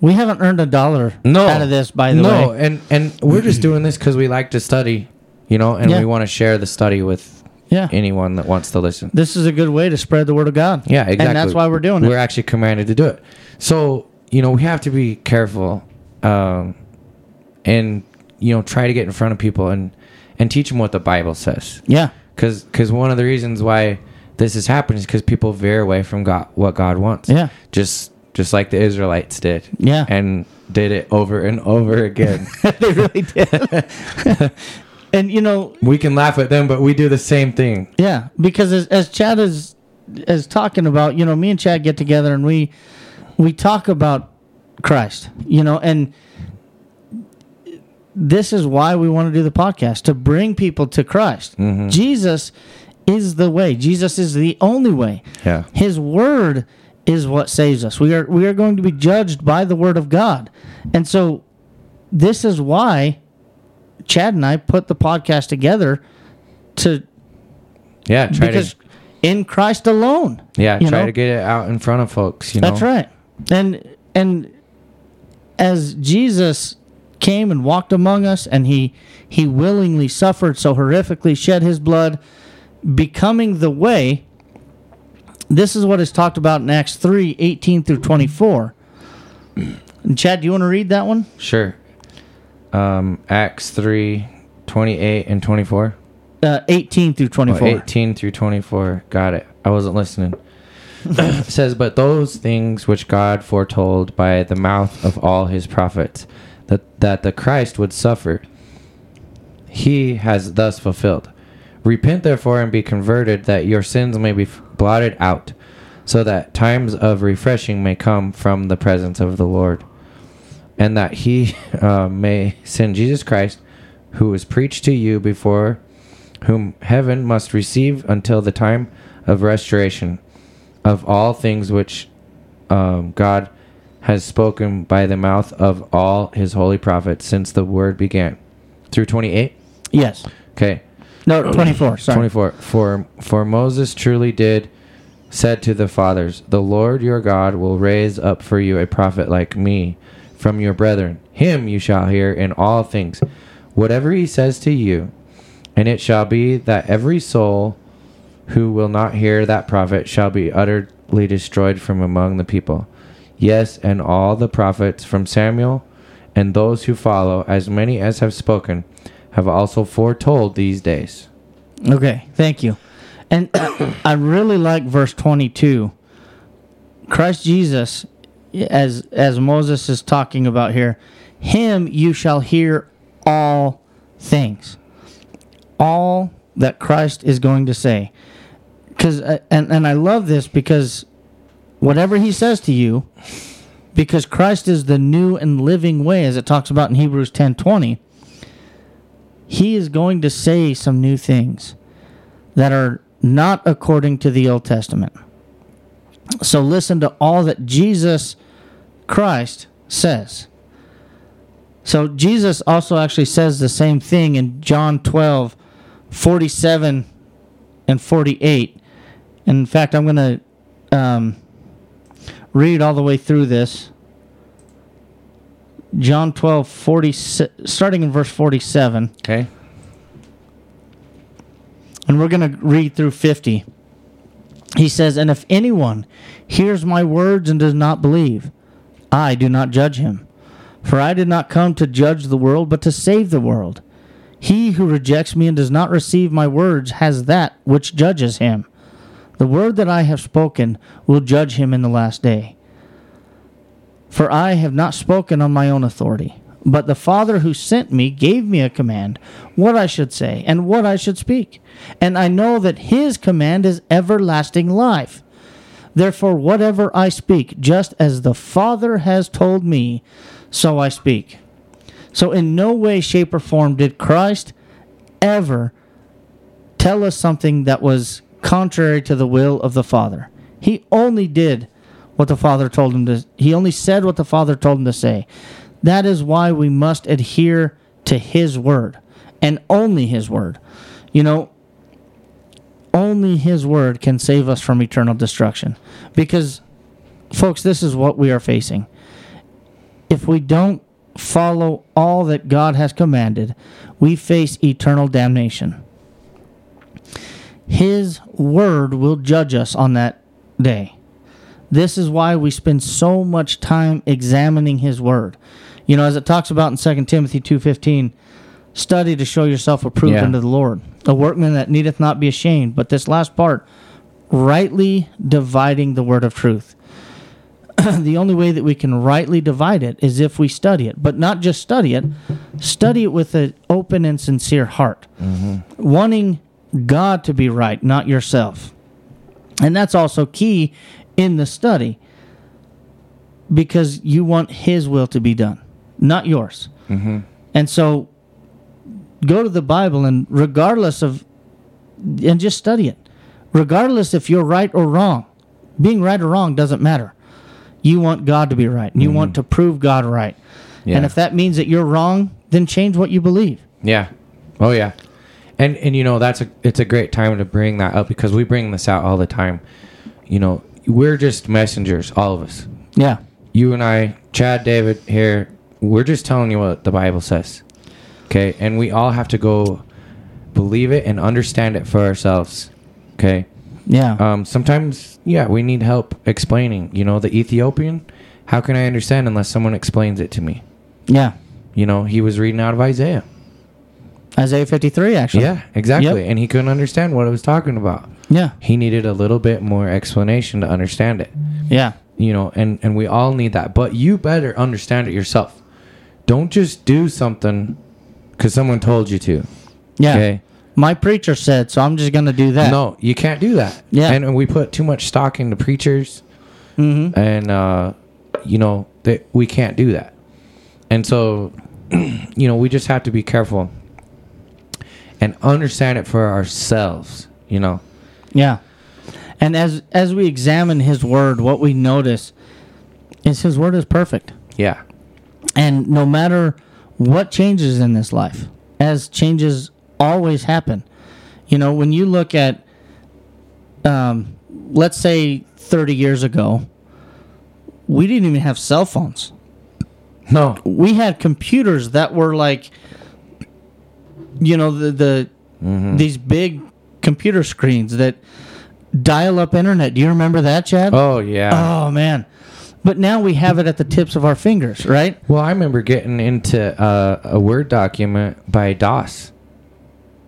We haven't earned a dollar No. out of this, by the no, way. No, and and we're just doing this because we like to study. You know, and Yeah. we want to share the study with Yeah. anyone that wants to listen. This is a good way to spread the word of God. Yeah, exactly. And that's why we're doing it. We're actually commanded to do it. So, you know, we have to be careful um, and, you know, try to get in front of people and, and teach them what the Bible says. Yeah. Because cause one of the reasons why this has happened is because people veer away from God, what God wants. Yeah. Just just like the Israelites did. Yeah. And did it over and over again. they really did. and you know, we can laugh at them, but we do the same thing. yeah, because as, as Chad is is talking about, you know, me and Chad get together and we we talk about Christ, you know, and this is why we want to do the podcast to bring people to Christ. Mm-hmm. Jesus is the way. Jesus is the only way. Yeah. His word is what saves us. We are we are going to be judged by the word of God. And so this is why Chad and I put the podcast together to Yeah. Try because to, in Christ alone. yeah, try know? to get it out in front of folks, you know. That's right. And and as Jesus came and walked among us and he he willingly suffered so horrifically, shed his blood, becoming the way. This is what is talked about in Acts 3, 18 through 24. And Chad, do you want to read that one? Sure. Um, Acts 3, 28 and 24. Uh, 18 through Oh, 24. 18 through 24. Got it. I wasn't listening. it says, But those things which God foretold by the mouth of all his prophets, that, that the Christ would suffer, he has thus fulfilled. Repent therefore and be converted, that your sins may be blotted out, so that times of refreshing may come from the presence of the Lord, and that he uh, may send Jesus Christ, who was preached to you before whom heaven must receive until the time of restoration of all things which um, God has spoken by the mouth of all his holy prophets since the word began. Through 28? Yes. Okay. No, 24. Sorry. 24. For, for Moses truly did said to the fathers, The Lord your God will raise up for you a prophet like me from your brethren. Him you shall hear in all things. Whatever he says to you, And it shall be that every soul who will not hear that prophet shall be utterly destroyed from among the people. Yes, and all the prophets from Samuel and those who follow, as many as have spoken, have also foretold these days. Okay, thank you. And I, really like verse 22. Christ Jesus, as as Moses is talking about here, him you shall hear all things, all that Christ is going to say. Because uh, and and I love this because whatever he says to you, because Christ is the new and living way, as it talks about in Hebrews ten twenty. He is going to say some new things that are not according to the Old Testament. So listen to all that Jesus Christ says. So Jesus also actually says the same thing in John 12, 47 and 48. And in fact, I'm going to um, read all the way through this. John 12, 40, starting in verse 47. Okay. And we're going to read through 50. He says, And if anyone hears my words and does not believe, I do not judge him. For I did not come to judge the world, but to save the world. He who rejects me and does not receive my words has that which judges him. The word that I have spoken will judge him in the last day. For I have not spoken on my own authority, but the Father who sent me gave me a command what I should say and what I should speak. And I know that his command is everlasting life. Therefore, whatever I speak, just as the Father has told me, so I speak. So, in no way, shape, or form did Christ ever tell us something that was contrary to the will of the Father. He only did what the Father told him to, he only said what the Father told him to say. That is why we must adhere to his word and only his word. You know, only his word can save us from eternal destruction. Because, folks, this is what we are facing. If we don't follow all that God has commanded, we face eternal damnation. His word will judge us on that day. This is why we spend so much time examining his word. You know, as it talks about in 2 Timothy 2:15, study to show yourself approved Yeah. unto the Lord, a workman that needeth not be ashamed. But this last part, rightly dividing the word of truth. the only way that we can rightly divide it is if we study it, but not just study it, study it with an open and sincere heart, mm-hmm. wanting God to be right, not yourself. And that's also key in the study because you want His will to be done, not yours. Mm-hmm. And so go to the Bible and regardless of, and just study it. Regardless if you're right or wrong, being right or wrong doesn't matter. You want God to be right, and you want mm-hmm. to prove God right. Yeah. And if that means that you're wrong, then change what you believe. Yeah. Oh yeah. And and you know that's a it's a great time to bring that up because we bring this out all the time. You know, we're just messengers, all of us. Yeah. You and I, Chad, David here, we're just telling you what the Bible says. Okay? And we all have to go believe it and understand it for ourselves. Okay? Yeah. Um sometimes yeah, we need help explaining, you know, the Ethiopian, how can I understand unless someone explains it to me? yeah. You know, he was reading out of Isaiah. Isaiah 53, actually. Yeah, exactly. Yep. And he couldn't understand what I was talking about. Yeah. He needed a little bit more explanation to understand it. Yeah. You know, and and we all need that. But you better understand it yourself. Don't just do something because someone told you to. Yeah. Okay. My preacher said, so I'm just going to do that. No, you can't do that. Yeah. And, and we put too much stock into preachers, Mm-hmm. and uh, you know that we can't do that. And so, you know, we just have to be careful and understand it for ourselves. You know. Yeah. And as as we examine his word, what we notice is his word is perfect. Yeah. And no matter what changes in this life, as changes always happen, you know, when you look at, um, let's say 30 years ago, we didn't even have cell phones. No. We had computers that were like, you know, the, the these big computer screens that dial up internet. Do you remember that, Chad? Oh yeah. Oh, man. But now we have it at the tips of our fingers, right? Well, I remember getting into uh, a Word document by DOS,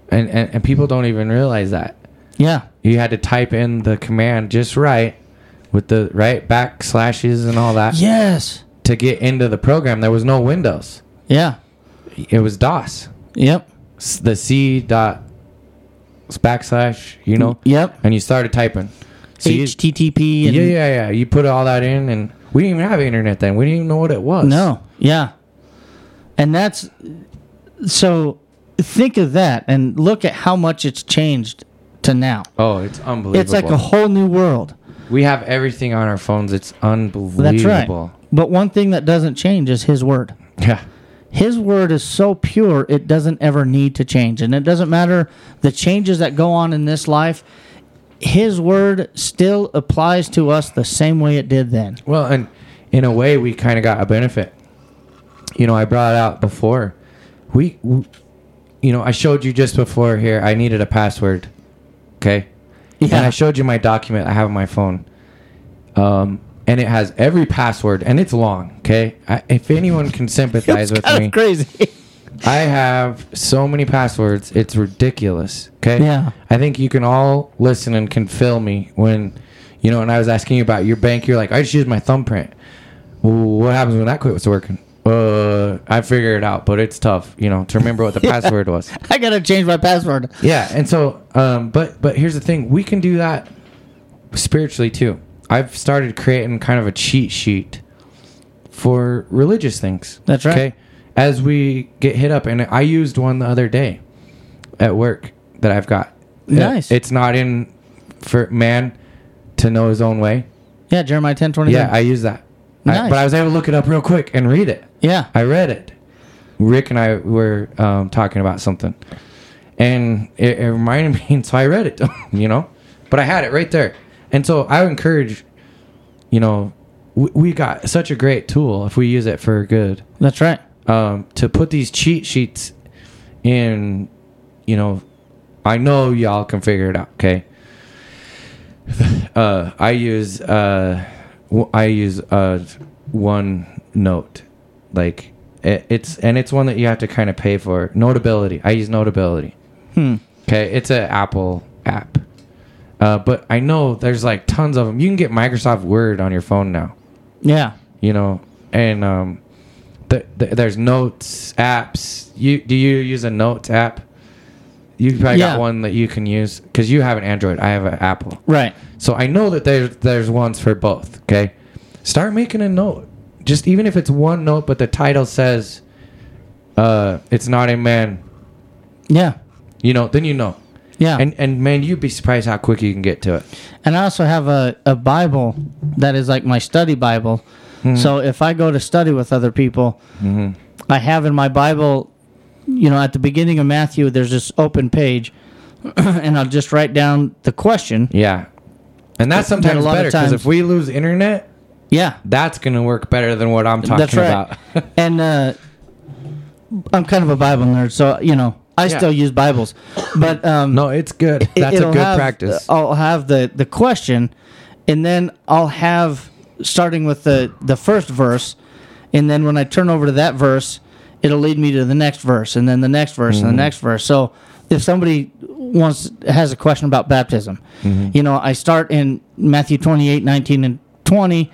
and, and and people don't even realize that Yeah. you had to type in the command just right with the right backslashes and all that Yes. to get into the program. There was no Windows; Yeah. it was DOS. Yep. The C dot backslash, you know, mm, Yep. and you started typing. So you- HTTP. And yeah, yeah, yeah. You put all that in, and we didn't even have internet then. We didn't even know what it was. No. Yeah. And that's so think of that and look at how much it's changed to now. Oh, it's unbelievable. It's like a whole new world. We have everything on our phones. It's unbelievable. That's right. But one thing that doesn't change is his word. Yeah. His word is so pure, it doesn't ever need to change. And it doesn't matter the changes that go on in this life, his word still applies to us the same way it did then. Well, and in a way, we kind of got a benefit. You know, I brought it out before. We, w you know, I showed you just before here. I needed a password. Okay. Yeah. And I showed you my document I have on my phone. Um, and it has every password, and it's long. Okay. I, if anyone can sympathize with me, crazy. I have so many passwords. It's ridiculous. Okay. Yeah. I think you can all listen and can feel me when, you know, and I was asking you about your bank. You're like, I just use my thumbprint. Well, what happens when that quits working? Uh, I figure it out, but it's tough, you know, to remember what the password was. I got to change my password. Yeah, and so, um, but but here's the thing: we can do that spiritually too. I've started creating kind of a cheat sheet for religious things. That's right. Okay. As we get hit up, and I used one the other day at work that I've got. Nice. It's not in for man to know his own way. Yeah, Jeremiah ten twenty. Yeah, I use that. I- Nice. but I was able to look it up real quick and read it. yeah. I read it. Rick and I were um, talking about something, and it, it reminded me, and so I read it. You know, but I had it right there, and so I would encourage. You know, we, we got such a great tool if we use it for good. That's right. Um, to put these cheat sheets in, you know, I know y'all can figure it out. Okay. Uh, I use uh, I use uh, one note, like it, it's and it's one that you have to kind of pay for. Notability. I use Notability. Hmm. Okay, it's an Apple app, uh, but I know there's like tons of them. You can get Microsoft Word on your phone now Yeah. you know, and um, th- th- there's notes apps. You do you use a notes app? You probably Yeah. got one that you can use because you have an Android. I have an Apple, Right. so I know that there's there's ones for both. Okay, start making a note, just even if it's one note, but the title says, uh, "It's not a man." Yeah. You know, then you know. Yeah. And and man, you'd be surprised how quick you can get to it. And I also have a, a Bible that is like my study Bible. Hmm. So if I go to study with other people, Mm-hmm. I have in my Bible, you know, at the beginning of Matthew, there's this open page, and I'll just write down the question. Yeah, and that's But- but a sometimes lot better because if we lose internet, Yeah, that's gonna work better than what I'm talking that's right. about. and uh, I'm kind of a Bible nerd, so you know, I Yeah. still use Bibles, but um, No, it's good. That's a it'll good have- practice. I'll have the the question, and then I'll have starting with the the first verse, and then when I turn over to that verse, it'll lead me to the next verse, and then the next verse, Mm-hmm. and the next verse. So if somebody wants has a question about baptism, Mm-hmm. you know, I start in Matthew 28, 19, and 20,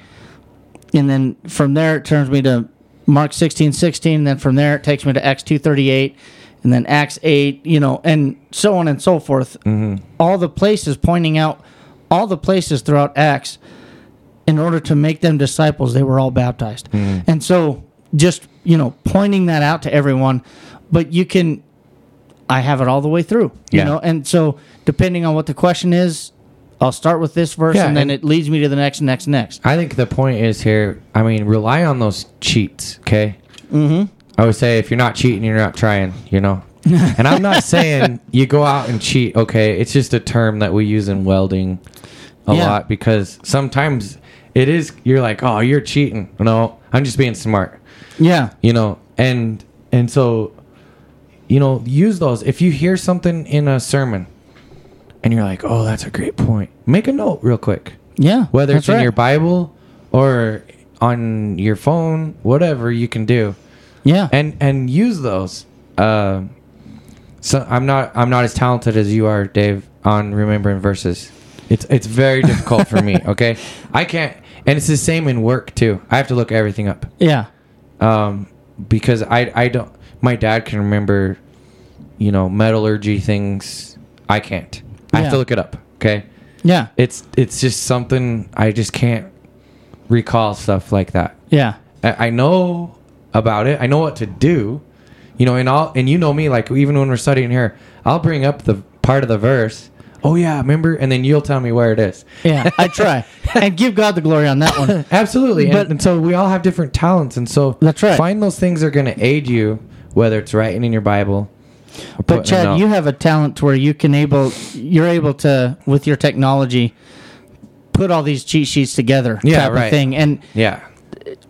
and then from there it turns me to Mark 16, 16, and then from there it takes me to Acts 238, and then Acts 8, you know, and so on and so forth. All the places pointing out all the places throughout Acts in order to make them disciples, they were all baptized. And so just, you know, pointing that out to everyone, but you can I have it all the way through, you Yeah. know, and so depending on what the question is, I'll start with this verse Yeah, and then and- it leads me to the next, next, next. I think the point is here. I mean, rely on those cheats. Okay. Mm-hmm. I would say if you're not cheating, you're not trying. You know. and I'm not saying you go out and cheat. Okay, it's just a term that we use in welding a Yeah. lot because sometimes it is. You're like, oh, you're cheating. No, I'm just being smart. Yeah. you know and and so you know, use those. If you hear something in a sermon and you're like, oh, that's a great point, make a note real quick. Yeah. Whether it's in right. your Bible or on your phone, whatever you can do. Yeah. And and use those. Um so I'm not I'm not as talented as you are, Dave, on remembering verses. It's it's very difficult for me, okay? I can't and it's the same in work too. I have to look everything up yeah. um, because I I don't. My dad can remember, you know, metallurgy things. I can't. I have to look it up. Okay, Yeah. it's it's just something I just can't recall stuff like that. Yeah. I, I know about it. I know what to do. You know, and all and you know me. Like even when we're studying here, I'll bring up the part of the verse. Oh yeah, remember? And then you'll tell me where it is. Yeah. I try and give God the glory on that one. Absolutely. But- and, and so we all have different talents. And so That's right. find those things that are going to aid you, whether it's writing in your Bible. But Chad, you have a talent where you can able you're able to with your technology put all these cheat sheets together Yeah, type right. of thing. And Yeah.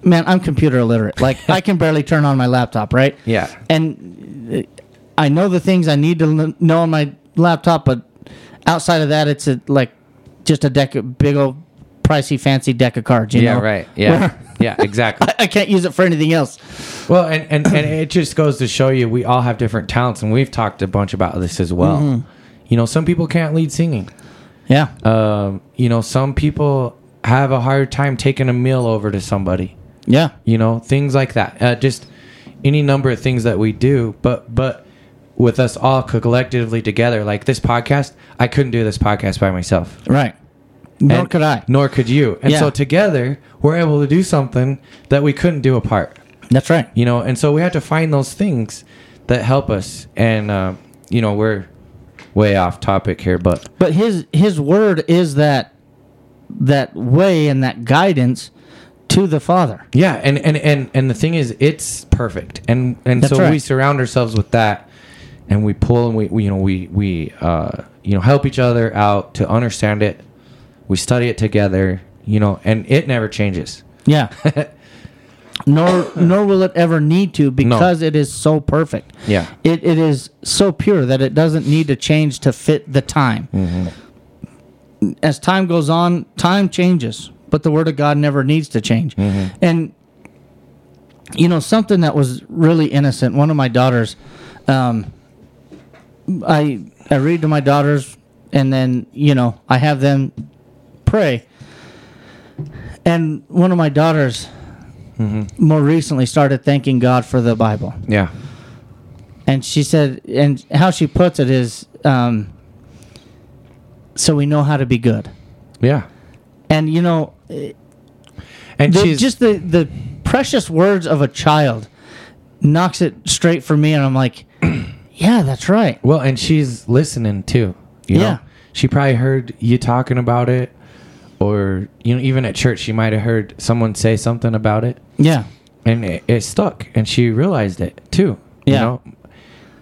Man, I'm computer illiterate. Like I can barely turn on my laptop, right? Yeah. And uh, I know the things I need to know on my laptop, but outside of that, it's a, like just a deck of big old pricey fancy deck of cards. You Yeah, know? right. Yeah. yeah, exactly. I can't use it for anything else. Well, and, and, and it just goes to show you we all have different talents, and we've talked a bunch about this as well. Mm-hmm. You know, some people can't lead singing. Yeah. Um, you know, some people have a hard time taking a meal over to somebody. Yeah. you know things like that uh, just any number of things that we do but but with us all collectively together like this podcast i couldn't do this podcast by myself Right. Nor And- could I. nor could you and so together we're able to do something that we couldn't do apart That's right. you know and so we have to find those things that help us and uh, you know we're way off topic here but But his his word is that that way and that guidance to the Father. Yeah, and and and and the thing is, it's perfect, and and That's so right. we surround ourselves with that, and we pull and we, we you know we we uh you know help each other out to understand it. We study it together, you know, and it never changes. Yeah. nor nor will it ever need to because it is so perfect. Yeah. It it is so pure that it doesn't need to change to fit the time. Mm-hmm. As time goes on, time changes, but the word of God never needs to change. Mm-hmm. And you know something that was really innocent. One of my daughters, um, I I read to my daughters, and then you know I have them pray. And one of my daughters more recently started thanking God for the Bible. Yeah, And she said, and how she puts it is, um, so we know how to be good. yeah, And you know, and the, she's just the the precious words of a child knocks it straight for me, and I'm like, yeah, that's right. well, and she's listening too. You Yeah. know, she probably heard you talking about it, or you know, even at church, she might have heard someone say something about it. Yeah, and it, it stuck and she realized it too you Yeah. know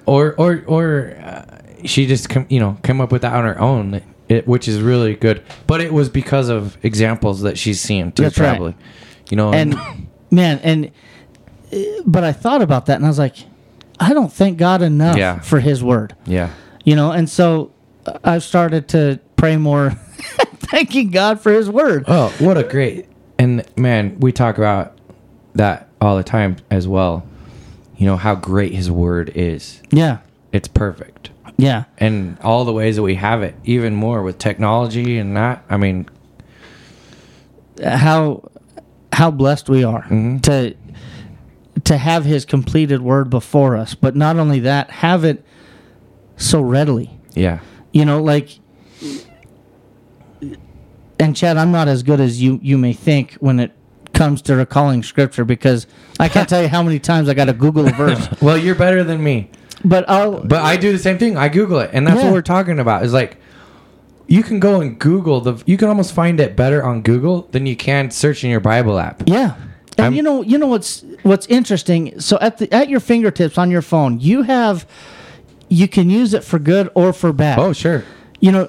or or or uh, she just come you know come up with that on her own it, which is really good. But it was because of examples that she's seen too That's right. you know and man, and uh, but I thought about that, and I was like, I don't thank God enough Yeah. for His word. yeah. You know and so uh, i've started to pray more thanking god for his word. Oh what a great and man we talk about that all the time as well. You know how great his word is. Yeah. It's perfect yeah. And all the ways that we have it even more with technology and that i mean how how blessed we are Mm-hmm. to to have his completed word before us. But not only that have it so readily. Yeah. You know like and chad i'm not as good as you you may think when it comes to recalling scripture because i can't tell you how many times i got to google a verse. Well you're better than me but i'll But I do the same thing. I Google it, and that's Yeah. what we're talking about. Is like you can go and Google the. You can almost find it better on Google than you can search in your Bible app. Yeah. And I'm- you know, you know what's what's interesting. So at the at your fingertips on your phone, you have you can use it for good or for bad. Oh sure. You know,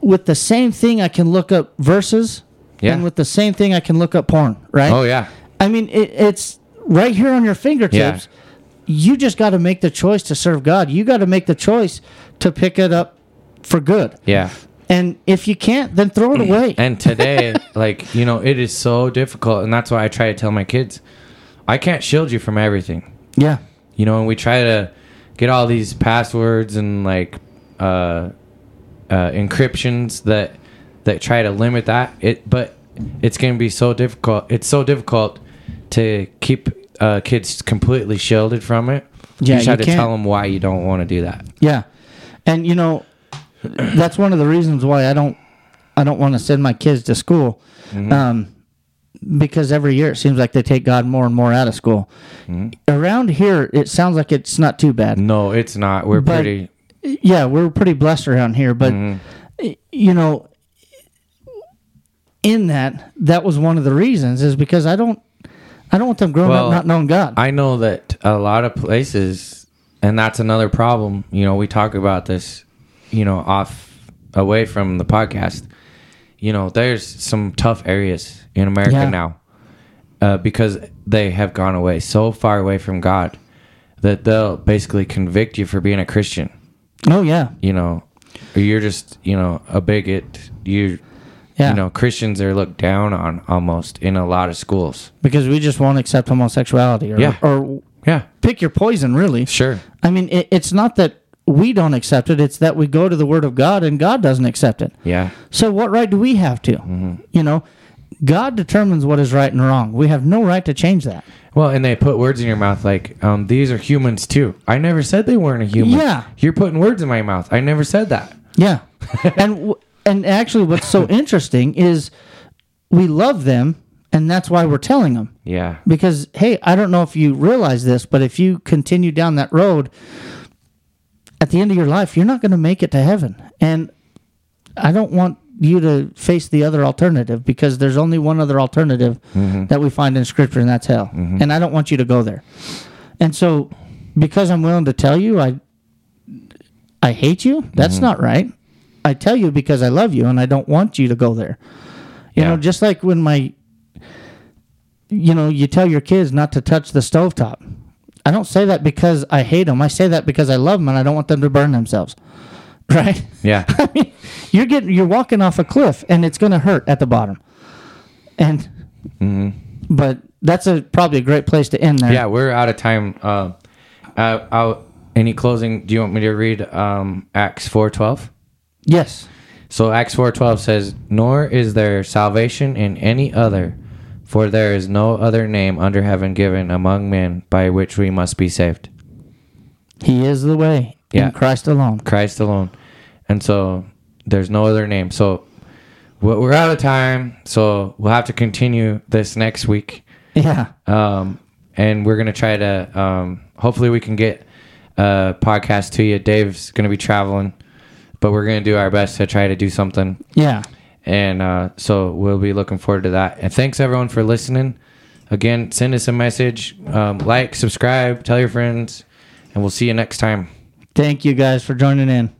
with the same thing, I can look up verses, Yeah. and with the same thing, I can look up porn. Right. Oh yeah. I mean, it, it's right here on your fingertips. You just got to make the choice to serve God. You got to make the choice to pick it up for good. Yeah. And if you can't, then throw it away. And today, like, you know, it is so difficult. And that's why I try to tell my kids, I can't shield you from everything. yeah. You know, and we try to get all these passwords and like uh, uh, encryptions that that try to limit that. It, but it's going to be so difficult. It's so difficult to keep uh, kids completely shielded from it. Yeah, you just have to tell can't. them why you don't want to do that. Yeah. And you know, that's one of the reasons why I don't I don't want to send my kids to school. Mm-hmm. Um because every year it seems like they take God more and more out of school. Mm-hmm. Around here it sounds like it's not too bad. No, it's not. We're But- pretty. Yeah, we're pretty blessed around here, but Mm-hmm. you know in that that was one of the reasons is because I don't I don't want them growing Well, up not knowing God. I know that a lot of places, and that's another problem. You know, we talk about this, you know, off away from the podcast. You know, there's some tough areas in America Yeah. now uh, because they have gone away so far away from God that they'll basically convict you for being a Christian. oh yeah. You know, you're just you know a bigot. You Yeah. you know Christians are looked down on almost in a lot of schools. because we just won't accept homosexuality or Yeah. or Yeah, pick your poison really. sure. I mean, it, it's not that we don't accept it; it's that we go to the Word of God and God doesn't accept it. Yeah. So, what right do we have to? Mm-hmm. You know, God determines what is right and wrong. We have no right to change that. Well, and they put words in your mouth like, um, these are humans too. I never said they weren't a human. Yeah. You're putting words in my mouth. I never said that. Yeah, and w- and actually, what's so interesting is we love them, and that's why we're telling them. Yeah. Because hey, I don't know if you realize this, but if you continue down that road, at the end of your life, you're not going to make it to heaven. And I don't want you to face the other alternative because there's only one other alternative mm-hmm. that we find in scripture and that's hell. Mm-hmm. And I don't want you to go there. And so because I'm willing to tell you I I hate you, that's mm-hmm. not right. I tell you because I love you and I don't want you to go there. You Yeah. know, just like when my you know, you tell your kids not to touch the stovetop. I don't say that because I hate them. I say that because I love them and I don't want them to burn themselves. Right? Yeah. I mean, you're getting you're walking off a cliff and it's going to hurt at the bottom. And but that's a probably a great place to end there. yeah. We're out of time. Uh, uh, any closing? Do you want me to read um, Acts 4.12? Yes. So Acts 4.12 says, Nor is there salvation in any other, for there is no other name under heaven given among men by which we must be saved. He is the way Yeah. in Christ alone. Christ alone. And so there's no other name. So we- we're out of time. So we'll have to continue this next week. Yeah. Um, and we're going to try to, um, hopefully, we can get a podcast to you. Dave's going to be traveling, but we're going to do our best to try to do something. Yeah. And uh, so we'll be looking forward to that. And thanks everyone for listening. Again, send us a message, um, like, subscribe, tell your friends, and we'll see you next time. Thank you guys for joining in.